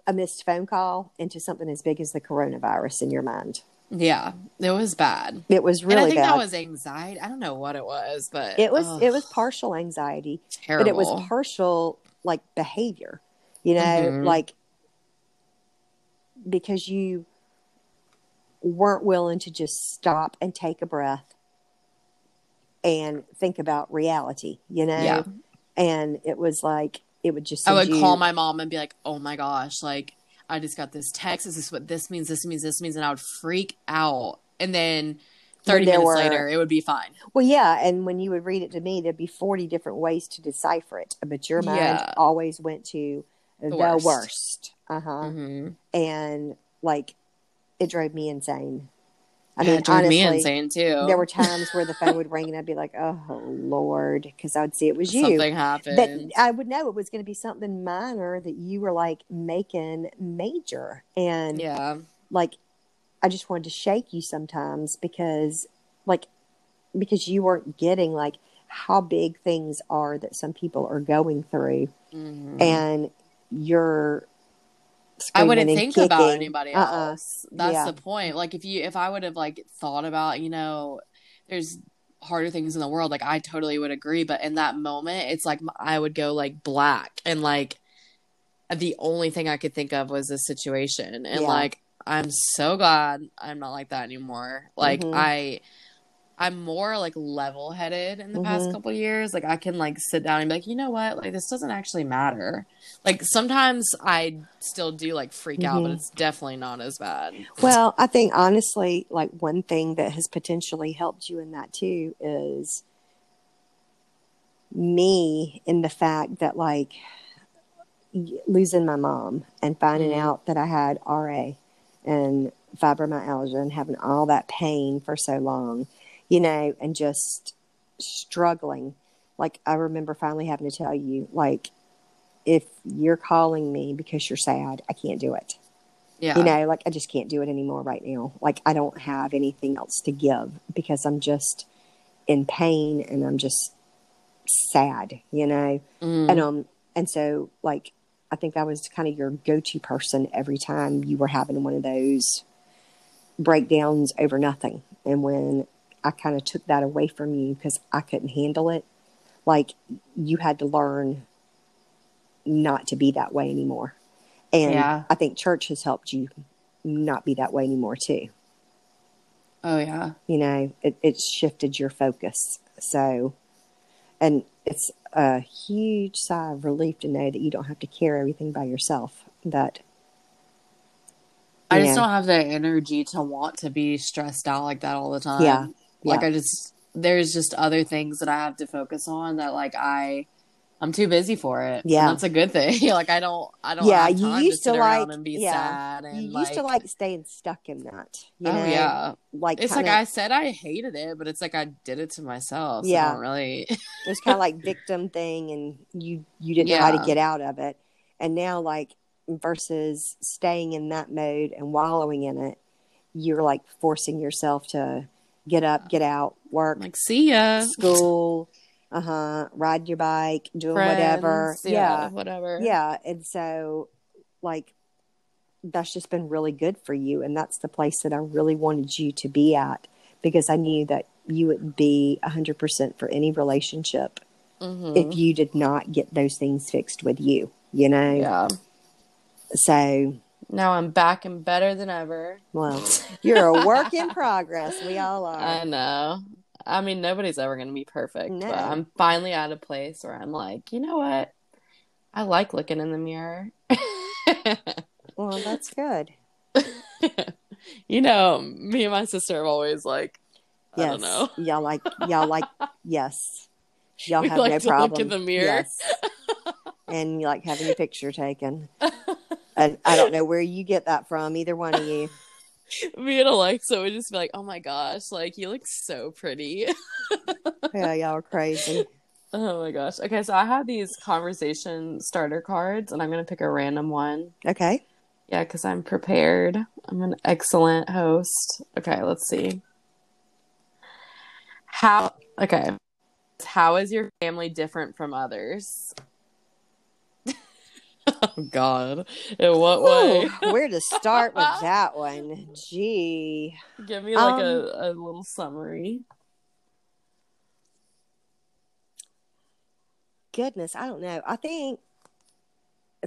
a missed phone call into something as big as the coronavirus in your mind. Yeah, it was bad. It was and I really think bad. that was anxiety. I don't know what it was, but it was ugh, it was partial anxiety, terrible. but it was partial like behavior. You know, Mhm. like because you weren't willing to just stop and take a breath and think about reality, you know? Yeah. And it was like it would just I would you- call my mom and be like, "Oh my gosh, like I just got this text. Is this what this means? This means this means," and I would freak out. And then thirty minutes were- later, it would be fine. Well, yeah, and when you would read it to me, there'd be forty different ways to decipher it, but your mind Yeah. always went to the, worst. worst. Uh huh. hmm And like, it drove me insane. I mean, it drove me honestly, insane too. there were times where the phone would ring and I'd be like, "Oh Lord," because I would see it was you. something happened. But I would know it was going to be something minor that you were like making major, and yeah, like I just wanted to shake you sometimes because like because you weren't getting like how big things are that some people are going through Mhm. and you're I wouldn't think about kicking. anybody Uh-uh. else. That's Yeah. the point. Like if you if I would have like thought about, you know, there's harder things in the world, like I totally would agree, but in that moment, it's like I would go like black and like the only thing I could think of was this situation. And Yeah. like I'm so glad I'm not like that anymore. Like Mhm. I I'm more like level headed in the past Mhm. couple of years. Like I can like sit down and be like, you know what? Like this doesn't actually matter. Like sometimes I still do like freak out, but Mhm. it's definitely not as bad. Well, I think honestly, like one thing that has potentially helped you in that too is me in the fact that like losing my mom and finding Mhm. out that I had RA and fibromyalgia and having all that pain for so long, you know, and just struggling. Like I remember finally having to tell you, like, if you're calling me because you're sad, I can't do it Yeah. you know like i just can't do it anymore right now like i don't have anything else to give because i'm just in pain and i'm just sad you know Mm. and um and so like i think i was kind of your go-to person every time you were having one of those breakdowns over nothing and when i kind of took that away from you because i couldn't handle it like you had to learn not to be that way anymore. And Yeah. I think church has helped you not be that way anymore too. Oh yeah. You know, it, it's shifted your focus. So, and it's a huge sigh of relief to know that you don't have to carry everything by yourself. That I just know, don't have the energy to want to be stressed out like that all the time. Yeah, Like yeah. I just there's just other things that I have to focus on that like I I'm too busy for it. Yeah. And that's a good thing. <laughs> like I don't I don't Yeah, have you used to to like- and be yeah. sad and you like, used to like staying stuck in that. You Oh know? yeah. like It's kinda, like I said I hated it, but it's like I did it to myself. So Yeah. I don't really it's kind of <laughs> like victim thing, and you you didn't know how to get out of it. And now, like versus staying in that mode and wallowing in it, you're like forcing yourself to get up, get out, work, like see ya. school, uh huh, ride your bike, doing whatever. Friends, Yeah, whatever. yeah. And so, like, that's just been really good for you. And that's the place that I really wanted you to be at because I knew that you would be 100% for any relationship Mhm. if you did not get those things fixed with you, you know? yeah. So, Now I'm back and better than ever. well, you're a work in <laughs> progress. We all are. I know. I mean, nobody's ever going to be perfect, No. but I'm finally at a place where I'm like, you know what? I like looking in the mirror. <laughs> well, that's good. <laughs> you know, me and my sister have always like, I Yes. don't know. Y'all like, y'all like, yes. Y'all We have like no to look problem. in the mirror. Yes. and you like having your picture taken. And I don't know where you get that from, either one of you. <laughs> Me and Alexa would just be like, oh my gosh, like you look so pretty. <laughs> Yeah, y'all are crazy. oh my gosh. Okay, so I have these conversation starter cards and I'm going to pick a random one. Okay. Yeah, because I'm prepared. I'm an excellent host. Okay, let's see. How, okay. How is your family different from others? <laughs> oh, God. In what way? Where to start with <laughs> that one? Gee. Give me like Um, a, a little summary. Goodness, I don't know. I think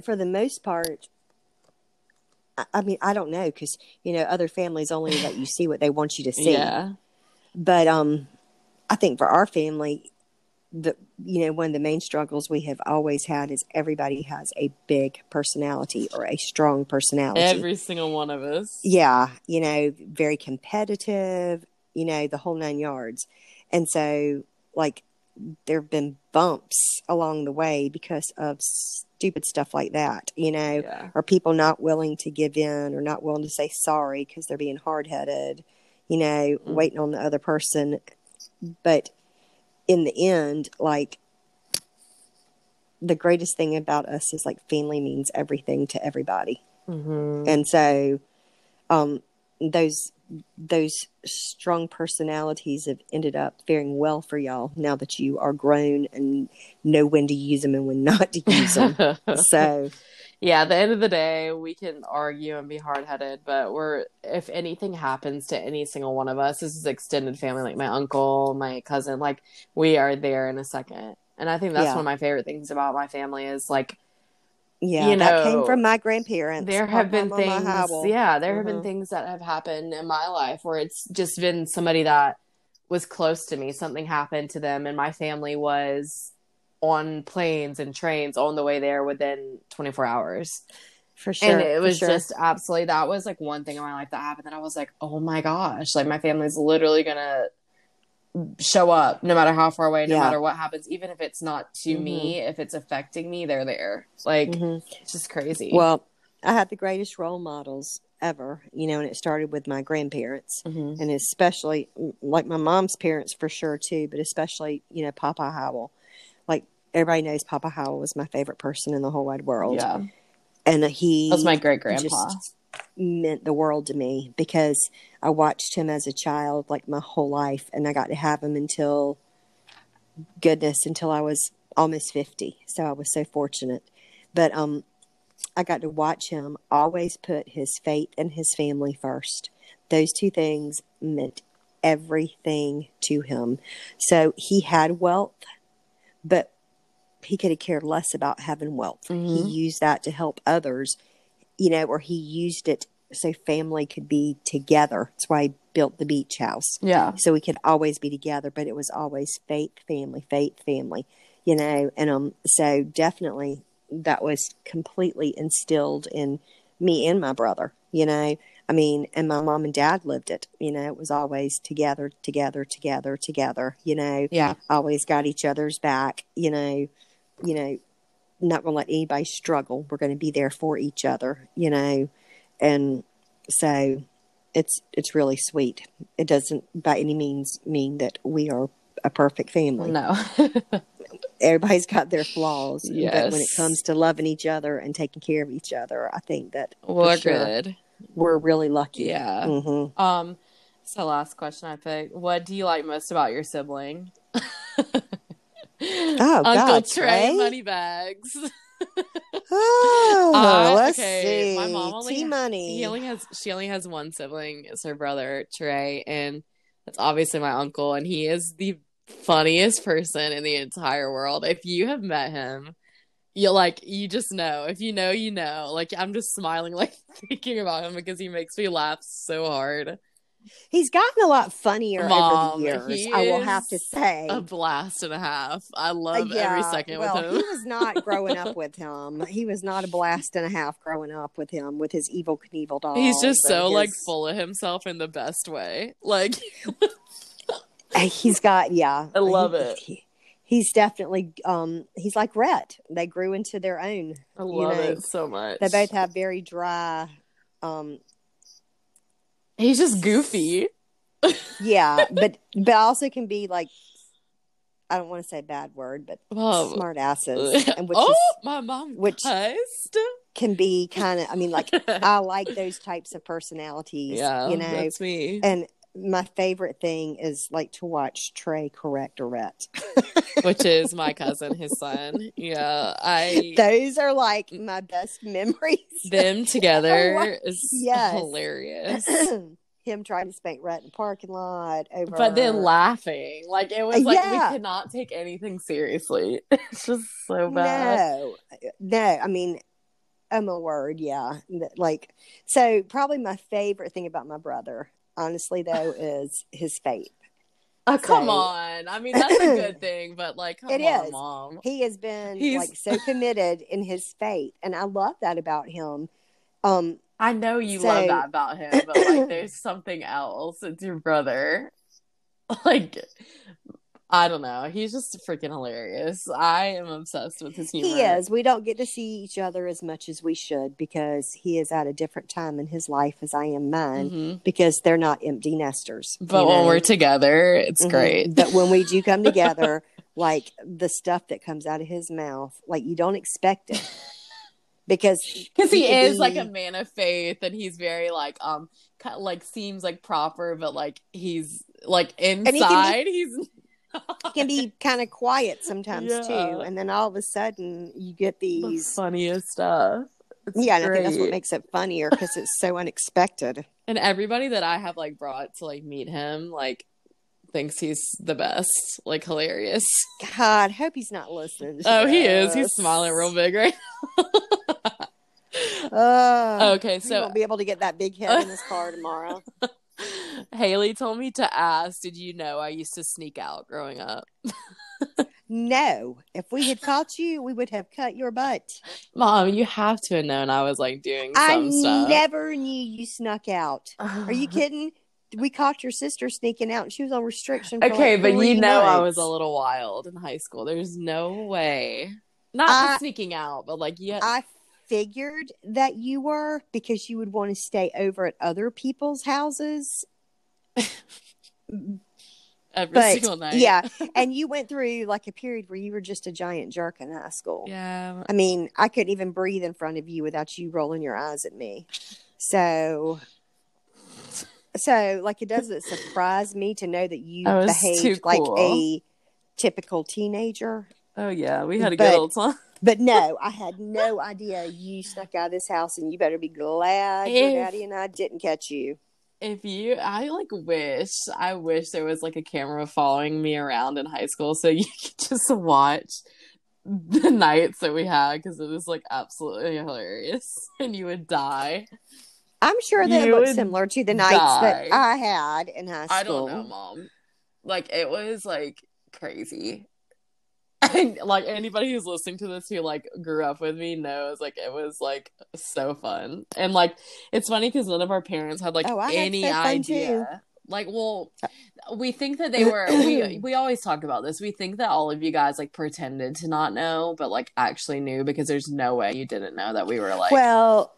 for the most part, I, I mean, I don't know because, you know, other families only let you see what they want you to see. <laughs> Yeah. But um, I think for our family, the you know one of the main struggles we have always had is everybody has a big personality or a strong personality. Every single one of us. yeah, you know, very competitive, you know, the whole nine yards. And so, like, there have been bumps along the way because of stupid stuff like that, you know, Yeah. or people not willing to give in or not willing to say sorry because they're being hard headed, you know, Mm. waiting on the other person. But in the end, like, the greatest thing about us is like family means everything to everybody Mm-hmm. and so um those those strong personalities have ended up faring well for y'all now that you are grown and know when to use them and when not to use them <laughs> so yeah, at the end of the day, we can argue and be hard headed, but we're if anything happens to any single one of us, this is extended family, like my uncle, my cousin, like we are there in a second. And I think that's Yeah. one of my favorite things about my family is like yeah You that came from my grandparents there have been things yeah there have been Mhm. things that have happened in my life where it's just been somebody that was close to me something happened to them and my family was on planes and trains on the way there within 24 hours for sure and it was sure. just absolutely that was like one thing in my life that happened that i was like oh my gosh like my family's literally gonna show up no matter how far away no Yeah. matter what happens even if it's not to me if it's affecting me they're there like Mhm. it's just crazy well i had the greatest role models ever you know and it started with my grandparents Mhm. and especially like my mom's parents for sure too, but especially you know Papa Howell. Like everybody knows, Papa Howell was my favorite person in the whole wide world, yeah and he that's my great grandpa just meant the world to me because I watched him as a child like my whole life, and I got to have him until goodness until I was almost fifty. So I was so fortunate, but um. I got to watch him always put his faith and his family first. Those two things meant everything to him. So he had wealth, but he could have cared less about having wealth. He Mhm. used that to help others, you know, or he used it so family could be together. That's why he built the beach house. Yeah. So we could always be together, but it was always faith, family, faith, family, you know, and um so definitely that was completely instilled in me and my brother, you know. I mean, and my mom and dad lived it, you know, it was always together, together, together, together, you know Yeah. always got each other's back, you know, you know, not going to let anybody struggle. We're going to be there for each other, you know, and so it's it's really sweet. It doesn't by any means mean that we are a perfect family. No. <laughs> Everybody's got their flaws, but when it comes to loving each other and taking care of each other, I think that We're sure. good. we're really lucky. Yeah. hmm Um. So last question I picked. What do you like most about your sibling? <laughs> Oh, <laughs> Uncle God, Trey, Trey? Moneybags. <laughs> Oh, Uh, let's okay, see. my mom only- T money. He only has she only has one sibling. It's her brother Trey, and that's obviously my uncle, and he is the funniest person in the entire world. If you have met him, you like you just know. If you know, you know. Like I'm just smiling, <laughs> like thinking about him because he makes me laugh so hard. He's gotten a lot funnier Mom, over the years. I will have to say. A blast and a half. I Uh, love every second well, with him. he was <laughs> not growing up with him. He was not a blast and a half growing up with him with his Evel Knievel doll. He's just and so like full of himself in the best way. Like <laughs> He's got yeah. I love He- it. he- he's definitely um. He's like Rhett. They grew into their own. I You love know, it so much. They both have very dry. Um. He's just goofy. Yeah, <laughs> but but also can be like. I don't want to say a bad word, but Well, smart asses, <laughs> and which oh, is, my mom which- cussed. can be kind of. I mean, like I like those types of personalities. <laughs> yeah, you know, that's me. And my favorite thing is like to watch Trey correct Rhett. <laughs> <laughs> Which is my cousin, his son. Yeah, I Those are like my best memories. them <laughs> together is Yes. hilarious. <clears throat> Him trying to spank Rhett in the parking lot over. But then laughing, like it was like Yeah. we could not take anything seriously. It's just so bad. no, no. I mean, I'm a word. Yeah, like so. Probably my favorite thing about my brother, honestly, though, is his faith. Oh, come So- on. I mean, that's a good <clears throat> thing, but like, come It on, is. mom. He has been He's- like so committed in his faith, and I love that about him. Um, I know you So- love that about him, but like, there's something else. It's your brother. <laughs> Like, I don't know. He's just freaking hilarious. I am obsessed with his humor. He is. We don't get to see each other as much as we should because he is at a different time in his life as I am mine Mhm. because they're not empty nesters. But when know? we're together, it's Mhm. great. But when we do come <laughs> together, like the stuff that comes out of his mouth, like you don't expect it. Because <laughs> Because he could is like a man of faith, and he's very like um, kind of, like seems like proper, but like he's like he be- inside, he's he can be kind of quiet sometimes Yeah. too. And then all of a sudden you get the these funniest stuff. It's Yeah, and I think that's what makes it funnier because it's so unexpected. And everybody that I have like brought to like meet him, like thinks he's the best, like hilarious. God, hope he's not listening. Oh, he is. He's smiling real big right Uh, Okay, he so won't be able to get that big head in his car tomorrow. <laughs> Haley told me to ask, did you know I used to sneak out growing up? No, if we had caught you, we would have cut your butt. Mom, you have to have known I was like doing I some stuff. never knew you snuck out. Are you <sighs> kidding? We caught your sister sneaking out, and she was on restriction. Okay, like but you know I was a little wild in high school. There's no way. Not I- sneaking out, but like yeah. I figured that you were because you would want to stay over at other people's houses. <laughs> every But single night. yeah, <laughs> and you went through like a period where you were just a giant jerk in high school. Yeah. I mean, I couldn't even breathe in front of you without you rolling your eyes at me. So, so like it doesn't surprise me to know that you I was too behaved like a typical teenager. Oh yeah, we had a But- good old time. But no, I had no idea you snuck out of this house, and you better be glad your daddy and I didn't catch you. if you I like wish I wish there was like a camera following me around in high school so <laughs> you could just watch the nights that we had because it was like absolutely hilarious <laughs> and you would die. I'm sure they look similar to the nights that. I had in high school. I don't know, mom. Like it was like crazy. And like anybody who's listening to this who like grew up with me knows like it was like so fun. And like it's funny because none of our parents had like Oh, I had any idea. too. Like, well, uh, we think that they were we <clears throat> we always talk about this. We think that all of you guys like pretended to not know, but like actually knew because there's no way you didn't know that we were like well,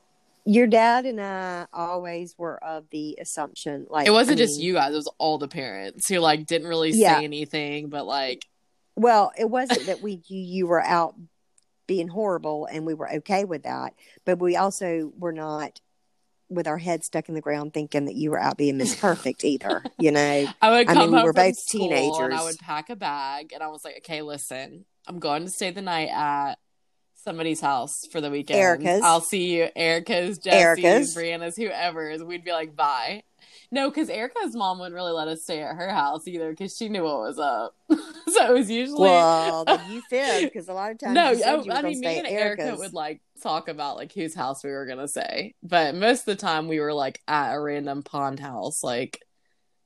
your dad and I always were of the assumption like it wasn't I just you guys, it was all the parents who like didn't really Yeah. say anything, but like Well, it wasn't that we you, you were out being horrible and we were okay with that, but we also were not with our heads stuck in the ground thinking that you were out being Miss Perfect either. <laughs> You know, I would I come mean, we home were from both teenagers. and I would pack a bag and I was like, okay, listen, I'm going to stay the night at somebody's house for the weekend. Erica's. I'll see you, Erica's, Jesse's, Erica's. Brianna's, whoever's. We'd be like, bye. No, because Erica's mom wouldn't really let us stay at her house either because she knew what was up. <laughs> so it was usually. well, you <laughs> fibbed because a lot of times no, oh, you I mean, stay me and Erica would like talk about like whose house we were gonna say, but most of the time we were like at a random pond house, like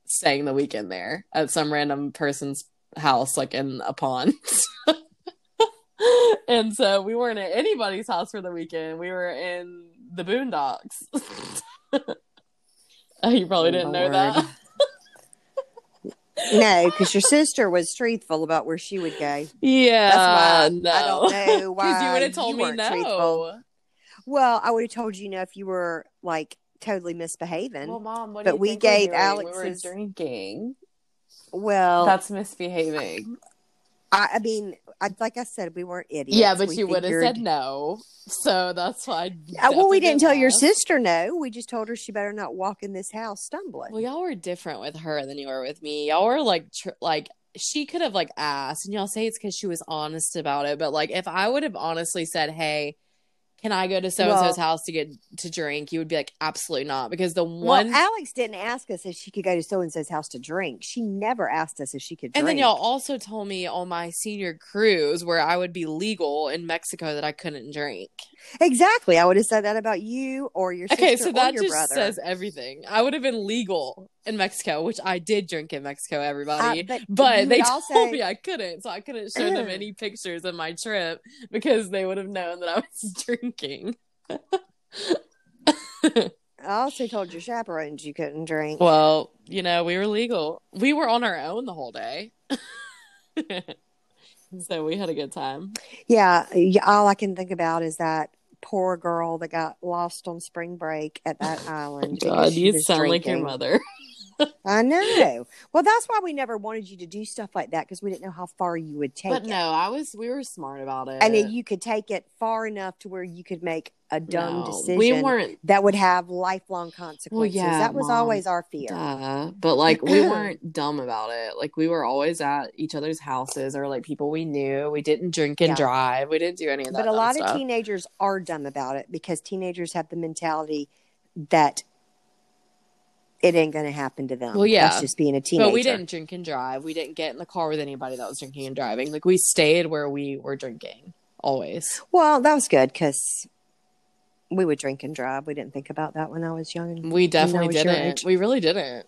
staying the weekend there at some random person's house, like in a pond. <laughs> and so we weren't at anybody's house for the weekend. We were in the boondocks. Oh, <laughs> you probably oh, didn't know that. No, <laughs> because your sister was truthful about where she would go. Yeah, That's why no. I don't know <laughs> why you would have told you me weren't no. truthful. Well, I would have told you no if you were like totally misbehaving. Well, mom, what But do you we think gave doing? Alex's- We drinking. well, That's misbehaving. I, I mean, I, like I said, we weren't idiots. Yeah, but We you would have said no. So that's why. I Uh, well, we didn't tell your sister no. We just told her she better not walk in this house stumbling. Well, y'all were different with her than you were with me. Y'all were like, tr- like she could have like asked, and y'all say it's because she was honest about it. But like, if I would have honestly said, "Hey, can I go to so and so's Well- house to get to drink?" You would be like, "Absolutely not," because the well, one. Alex didn't ask us if she could go to so and so's house to drink. She never asked us if she could drink. and then y'all also told me on my senior cruise where I would be legal in Mexico that I couldn't drink. Exactly. I would have said that about you or your sister Okay, so that your just brother. says everything. I would have been legal in Mexico, which I did drink in Mexico, Uh, everybody. but but they told also- me I couldn't, so I couldn't show them <clears throat> any pictures of my trip because they would have known that I was <laughs> drinking. I also told your chaperones you couldn't drink. well, you know, we were legal. We were on our own the whole day. <laughs> <laughs> so we had a good time. Yeah, all I can think about is that poor girl that got lost on spring break at that <laughs> oh island. God, you sound like your mother. <laughs> I know. Well, that's why we never wanted you to do stuff like that because we didn't know how far you would take But it. no, I was we were smart about it. and then you could take it far enough to where you could make a dumb No, decision We weren't that would have lifelong consequences. yeah, that was Mom. always our fear. Duh. But like we <clears throat> weren't dumb about it. Like we were always at each other's houses or like people we knew. We didn't drink and Yeah. drive. We didn't do any of that. But a lot stuff. of teenagers are dumb about it because teenagers have the mentality that it ain't to happen to them. Well, yeah. That's just being a teenager. But we didn't drink and drive. We didn't get in the car with anybody that was drinking and driving. Like we stayed where we were drinking always. Well, that was good because we would drink and drive. We didn't think about that when I was young. We definitely didn't. We really didn't.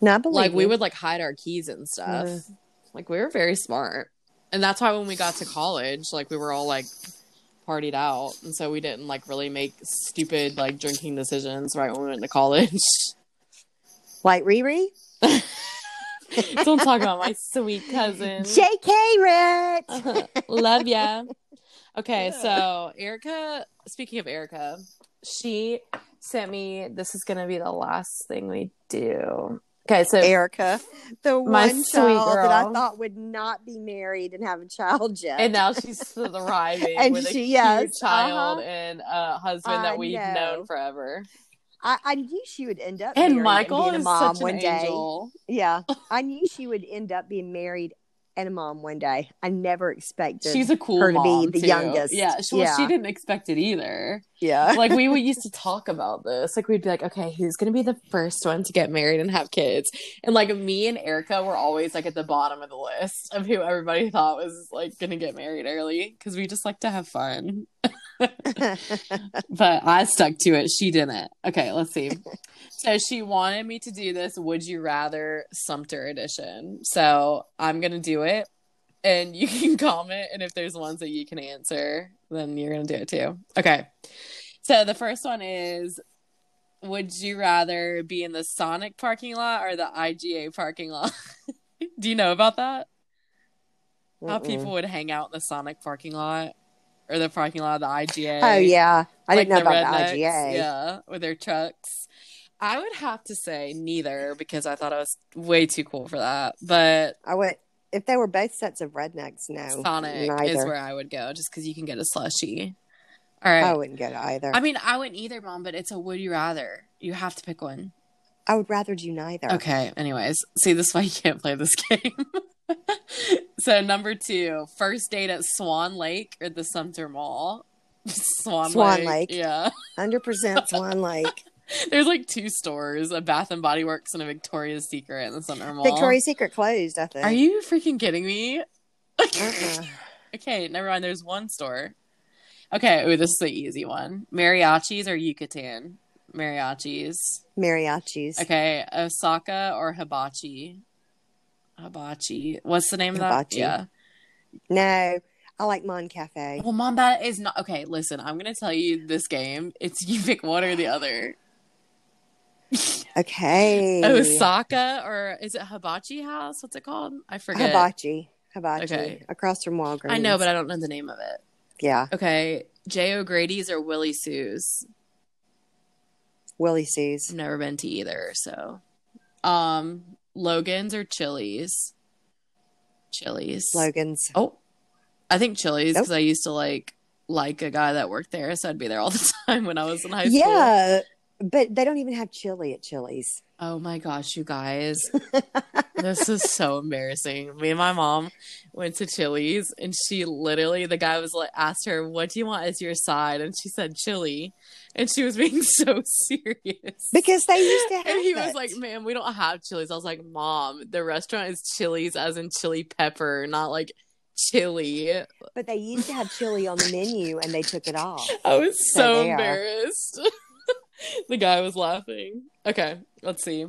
Not believe Like we would like hide our keys and stuff. Yeah. Like we were very smart. And that's why when we got to college, like we were all like partied out. And so we didn't like really make stupid like drinking decisions right when we went to college. <laughs> like Riri. <laughs> Don't talk about my sweet cousin. J.K. Rich. <laughs> Love ya. Okay, so Erica, speaking of Erica, she sent me this is gonna be the last thing we do. Okay, so Erica, the My one sweet child that I thought would not be married and have a child yet. and now she's <laughs> thriving And with a she- cute yes, child uh-huh. and a husband I that we've know. known forever. I, I knew she would end up And Michael and being a mom one an day. angel. Yeah, <laughs> I knew she would end up being married and a mom one day. I never expected She's a cool her to mom, be the too. youngest. Yeah, she, well, Yeah. she didn't expect it either. Yeah. like we would used to <laughs> talk about this. Like we'd be like, okay, who's gonna be the first one to get married and have kids? And like me and Erica were always like at the bottom of the list of who everybody thought was like gonna get married early because we just like to have fun. <laughs> <laughs> But I stuck to it. She didn't. Okay, let's see. so she wanted me to do this Would You Rather Sumter edition. So I'm gonna do it. And you can <laughs> comment, and if there's ones that you can answer, then you're gonna do it too. Okay. So the first one is Would you rather be in the Sonic parking lot or the IGA parking lot? <laughs> do you know about that? How Mm-mm. people would hang out in the Sonic parking lot or the parking lot of the IGA? Oh yeah, I like didn't know the about rednecks, the IGA. Yeah, with their trucks. I would have to say neither because I thought I was way too cool for that. But I went if they were both sets of rednecks. No, Sonic neither. is where I would go just because you can get a slushy. All right. I wouldn't go to either. I mean, I wouldn't either, mom. But it's a would you rather. You have to pick one. I would rather do neither. Okay. Anyways, see, this is why you can't play this <laughs> game. So number two, first date at Swan Lake or the Sumter Mall. <laughs> Swan, Swan Lake. Yeah. Hundred percent <laughs> Swan Lake. There's like two stores, a Bath and Body Works and a Victoria's Secret in the Sumter Mall. Victoria's Secret closed. I think. Are you freaking kidding me? Uh-uh. <laughs> okay, never mind. There's one store. Okay, ooh, this is the easy one. Mariachis or Yucatan? Mariachis. Mariachis? Okay, Osaka or Hibachi? Hibachi. What's the name of that? Hibachi. Yeah. No, I like Mon Cafe. Well, mom, that is not okay. Listen, I'm gonna tell you this game. It's you pick one or the other. Okay. Osaka or is it Hibachi House? What's it called? I forget. Hibachi. Hibachi. Okay. Across from Walgreens. I know, but I don't know the name of it. yeah, Okay, J. O'Grady's or Willie Sue's. Willie Sue's. Never been to either, so. Um, Logan's or Chili's. Chili's. Logan's. Oh, I think Chili's because Nope. I used to like like a guy that worked there, so I'd be there all the <laughs> time when I was in high school. Yeah, but they don't even have chili at Chili's. Oh my gosh, you guys. <laughs> this is so embarrassing. Me and my mom went to Chili's and she literally the guy was like asked her, What do you want as your side? And she said chili. And she was being <laughs> so serious. Because they used to have and he was like, Ma'am, we don't have Chili's. I was like, Mom, the restaurant is Chili's as in chili pepper, not like chili. But they used to have chili on the menu and they took it off. I was So so embarrassed. <laughs> the guy was laughing. Okay, let's see.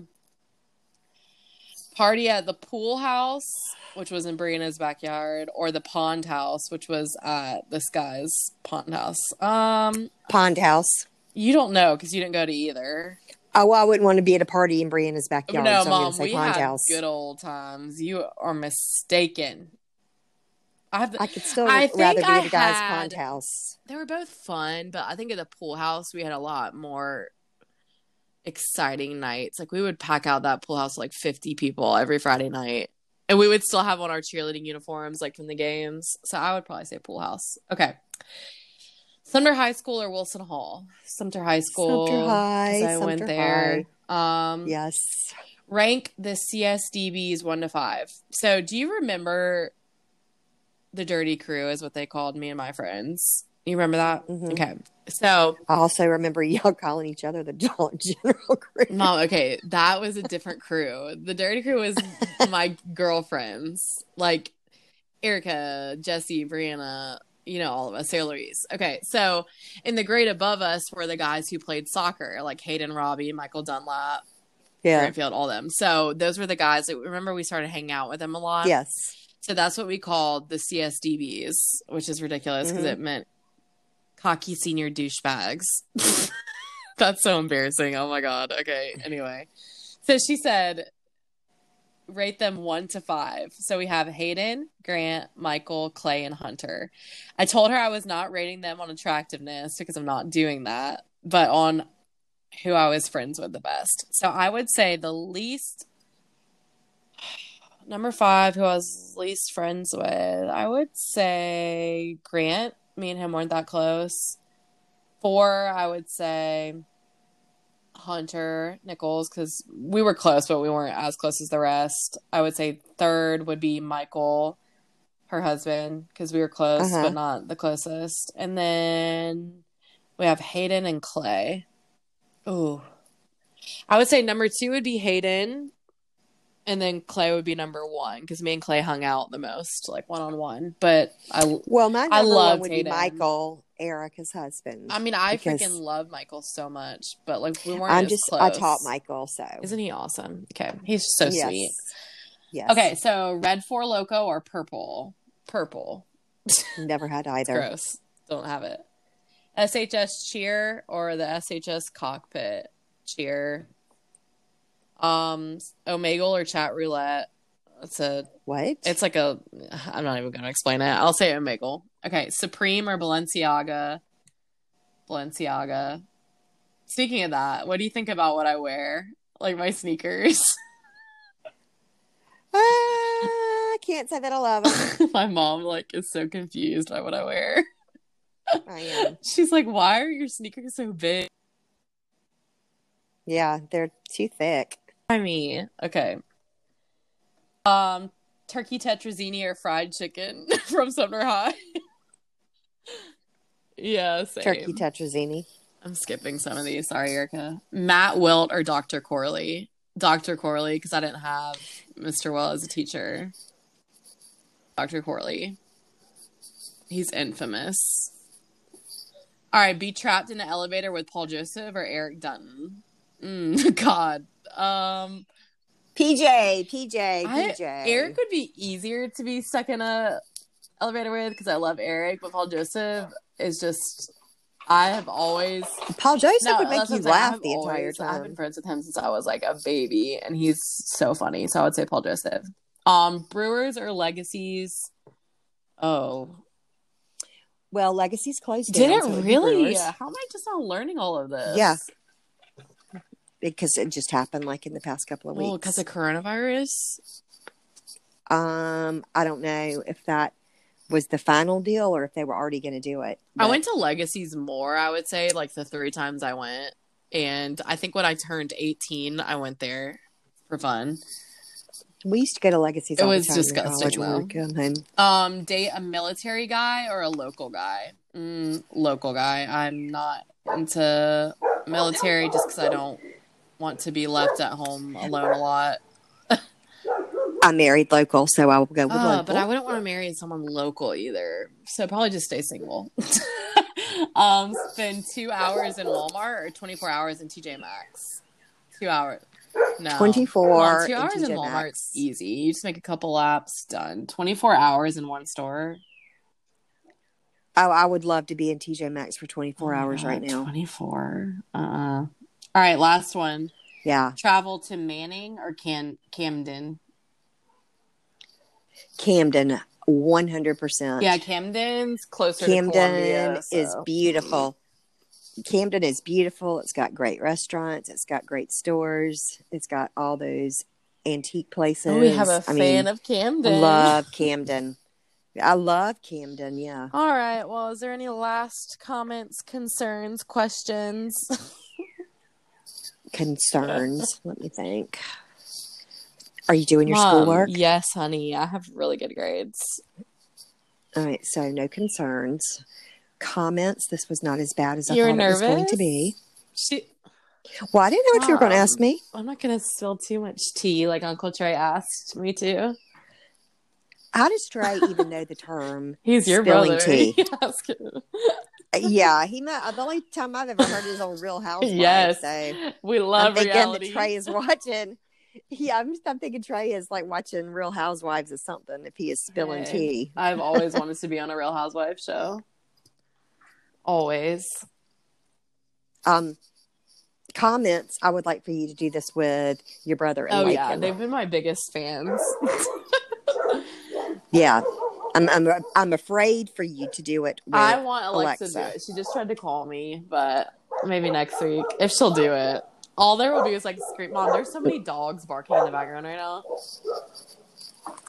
Party at the pool house, which was in Brianna's backyard, or the pond house, which was at this guy's pond house. Um, Pond House. you don't know because you didn't go to either. Oh, well, I wouldn't want to be at a party in Brianna's backyard. no, so mom, say we Pond had House. good old times. You are mistaken. I. I could still I rather be at a guy's had- Pond House. they were both fun, but I think at the pool house we had a lot more exciting nights. Like we would pack out that pool house like 50 people every Friday night. And we would still have on our cheerleading uniforms like from the games. So I would probably say pool house. Okay. Sumter High School or Wilson Hall? Sumter High School. Sumter High. I went Sumter there. Um Yes. rank the CSDBs one to five. So, do you remember the Dirty Crew? Is what they called me and my friends. You remember that? Mhm. Okay. So, I also remember y'all calling each other the Dollar <laughs> General Crew. mom, okay, that was a different crew. The Dirty Crew was <laughs> my girlfriends, like Erica, Jesse, Brianna. You know, all of us, Sarah Louise. Okay, so in the grade above us were the guys who played soccer, like Hayden Robbie, Michael Dunlap, Yeah. Granfield, all them. So those were the guys that remember we started hanging out with them a lot. Yes. So that's what we called the CSDBs, which is ridiculous because Mhm. it meant cocky senior douchebags. <laughs> that's so embarrassing. Oh my god. Okay. Anyway, so she said, rate them one to five. So we have Hayden, Grant, Michael, Clay, and Hunter. I told her I was not rating them on attractiveness because I'm not doing that, but on who I was friends with the best. So I would say the least <sighs> number five, who I was least friends with, I would say Grant. Me and him weren't that close. Four, I would say Hunter Nichols because we were close, but we weren't as close as the rest. I would say third would be Michael, her husband, because we were close, Uh-huh. but not the closest. And then we have Hayden and Clay. Ooh. I would say number two would be Hayden. And then Clay would be number one because me and Clay hung out the most, like one on one. But I, Well, my number I one would Hayden. be Michael, Erica's husband. I mean, I freaking love Michael so much, but like we weren't. I'm just close. I taught Michael, so Isn't he awesome? Okay, he's so yes. sweet. Yes. Okay, so red Four Loko or purple? Purple. Never had either. Gross. Don't have it. SHS cheer or the SHS cockpit cheer? Um, Omegle or chat roulette? It's a. What? It's like a. I'm not even to explain it. I'll say Omegle. Okay, Supreme or Balenciaga? Balenciaga. Speaking of that, what do you think about what I wear? Like my sneakers. <laughs> Ah, I can't say that I love them. <laughs> my mom like is so confused by what I wear. I am. <laughs> She's like, "Why are your sneakers so big?" Yeah, they're too thick. I mean, okay. Um, turkey tetrazzini or fried chicken <laughs> from Sumter High. <laughs> yeah, same. Turkey tetrazzini. I'm skipping some of these. Sorry, Erica. Matt Wilt or Dr. Corley? Dr. Corley, because I didn't have Mr. Well as a teacher. Dr. Corley. He's infamous. All right, be trapped in an elevator with Paul Joseph or Eric Dutton. Mm, <laughs> God. Um, PJ, PJ, I- PJ. Eric would be easier to be stuck in a elevator with because I love Eric, but Paul Joseph is just. I have always Paul Joseph no, would make you laugh the entire time. I've been friends with him since I was like a baby, and he's so funny. So I would say Paul Joseph. Um, Brewers or Legacies? Oh, Well, legacies closed did down. it really? How am I just not learning all of this? Yeah. Because it just happened like in the past couple of Well, weeks. because of coronavirus. um, I don't know if that was the final deal or if they were already going to do it. I went to Legacies more. I would say like the three times I went, and I think when I turned eighteen, I went there for fun. We used to go to Legacies. It was disgusting, college we would come home. Um, date a military guy or a local guy? Mm, local guy. I'm not into military just because I don't want to be left at home alone a lot. I'm married local, so I will go with Uh, local. but I wouldn't want to marry someone local either. So probably just stay single. <laughs> um, spend two hours in Walmart or 24 hours in TJ Maxx. Two hours. No. 24 Come on, two hours in TJ Walmart's Maxx. easy. You just make a couple laps, done. 24 hours in one store. Oh, I would love to be in TJ Maxx for 24 Oh hours right now. 24. Uh-uh. All right, last one. Yeah. Travel to Manning or Can Camden? Camden, 100%. Yeah, Camden's closer to Camden Columbia. is beautiful. Camden is beautiful. It's got great restaurants. It's got great stores. It's got all those antique places. Oh, we have a I fan mean, of Camden. love Camden. I love Camden. Yeah. All right. Well, is there any last comments, concerns, questions? <laughs> Concerns. Let me think. Are you doing your Mom, schoolwork? Yes, honey. I have really good grades. All right. So no concerns. Comments. This was not as bad as I You're thought it was going to be. She, Well, I didn't know what you were going to ask me. I'm not gonna spill too much tea, like Uncle Trey asked me to. How does Trey even know the term? <laughs> He's your brother. tea. <laughs> Yeah, he might. The only time I've ever heard is on Real <laughs> Housewives. Yes. So We I'm love thinking reality. Trey is watching. Yeah, I'm, I'm thinking Trey is like watching Real Housewives or something. If he is spilling Hey. tea, I've always <laughs> wanted to be on a Real Housewives show. Always. um, comments. I would like for you to do this with your brother. And Oh yeah, they've been my biggest fans. <laughs> yeah. I'm, I'm I'm afraid for you to do it. I want Alexa, to do it. She just tried to call me, but maybe next week if she'll do it. All there will be is like scream. Mom, there's so many dogs barking in the background right now.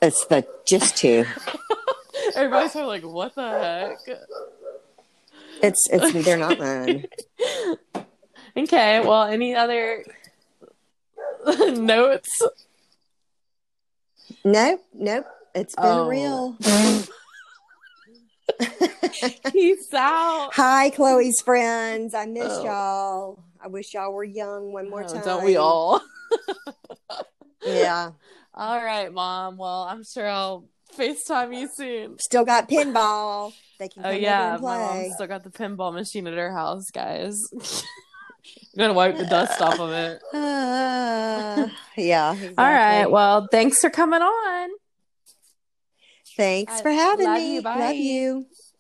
it's the just two. <laughs> Everybody's probably like, "What the heck?" It's it's they're not mine. <laughs> Okay. Well, any other <laughs> notes? Nope, nope. It's been Oh. real. <laughs> Peace out. Hi, Chloe's friends. I miss Oh. y'all. I wish y'all were young one more Oh, time. Don't we all? <laughs> Yeah. All right, mom. Well, I'm sure I'll FaceTime you soon. Still got pinball. They can Oh yeah, my mom still got the pinball machine at her house, guys. <laughs> I'm gonna wipe the dust off of it. Uh, yeah. All right. Well, thanks for coming on. Thanks I for having love me. you. Bye. Love you.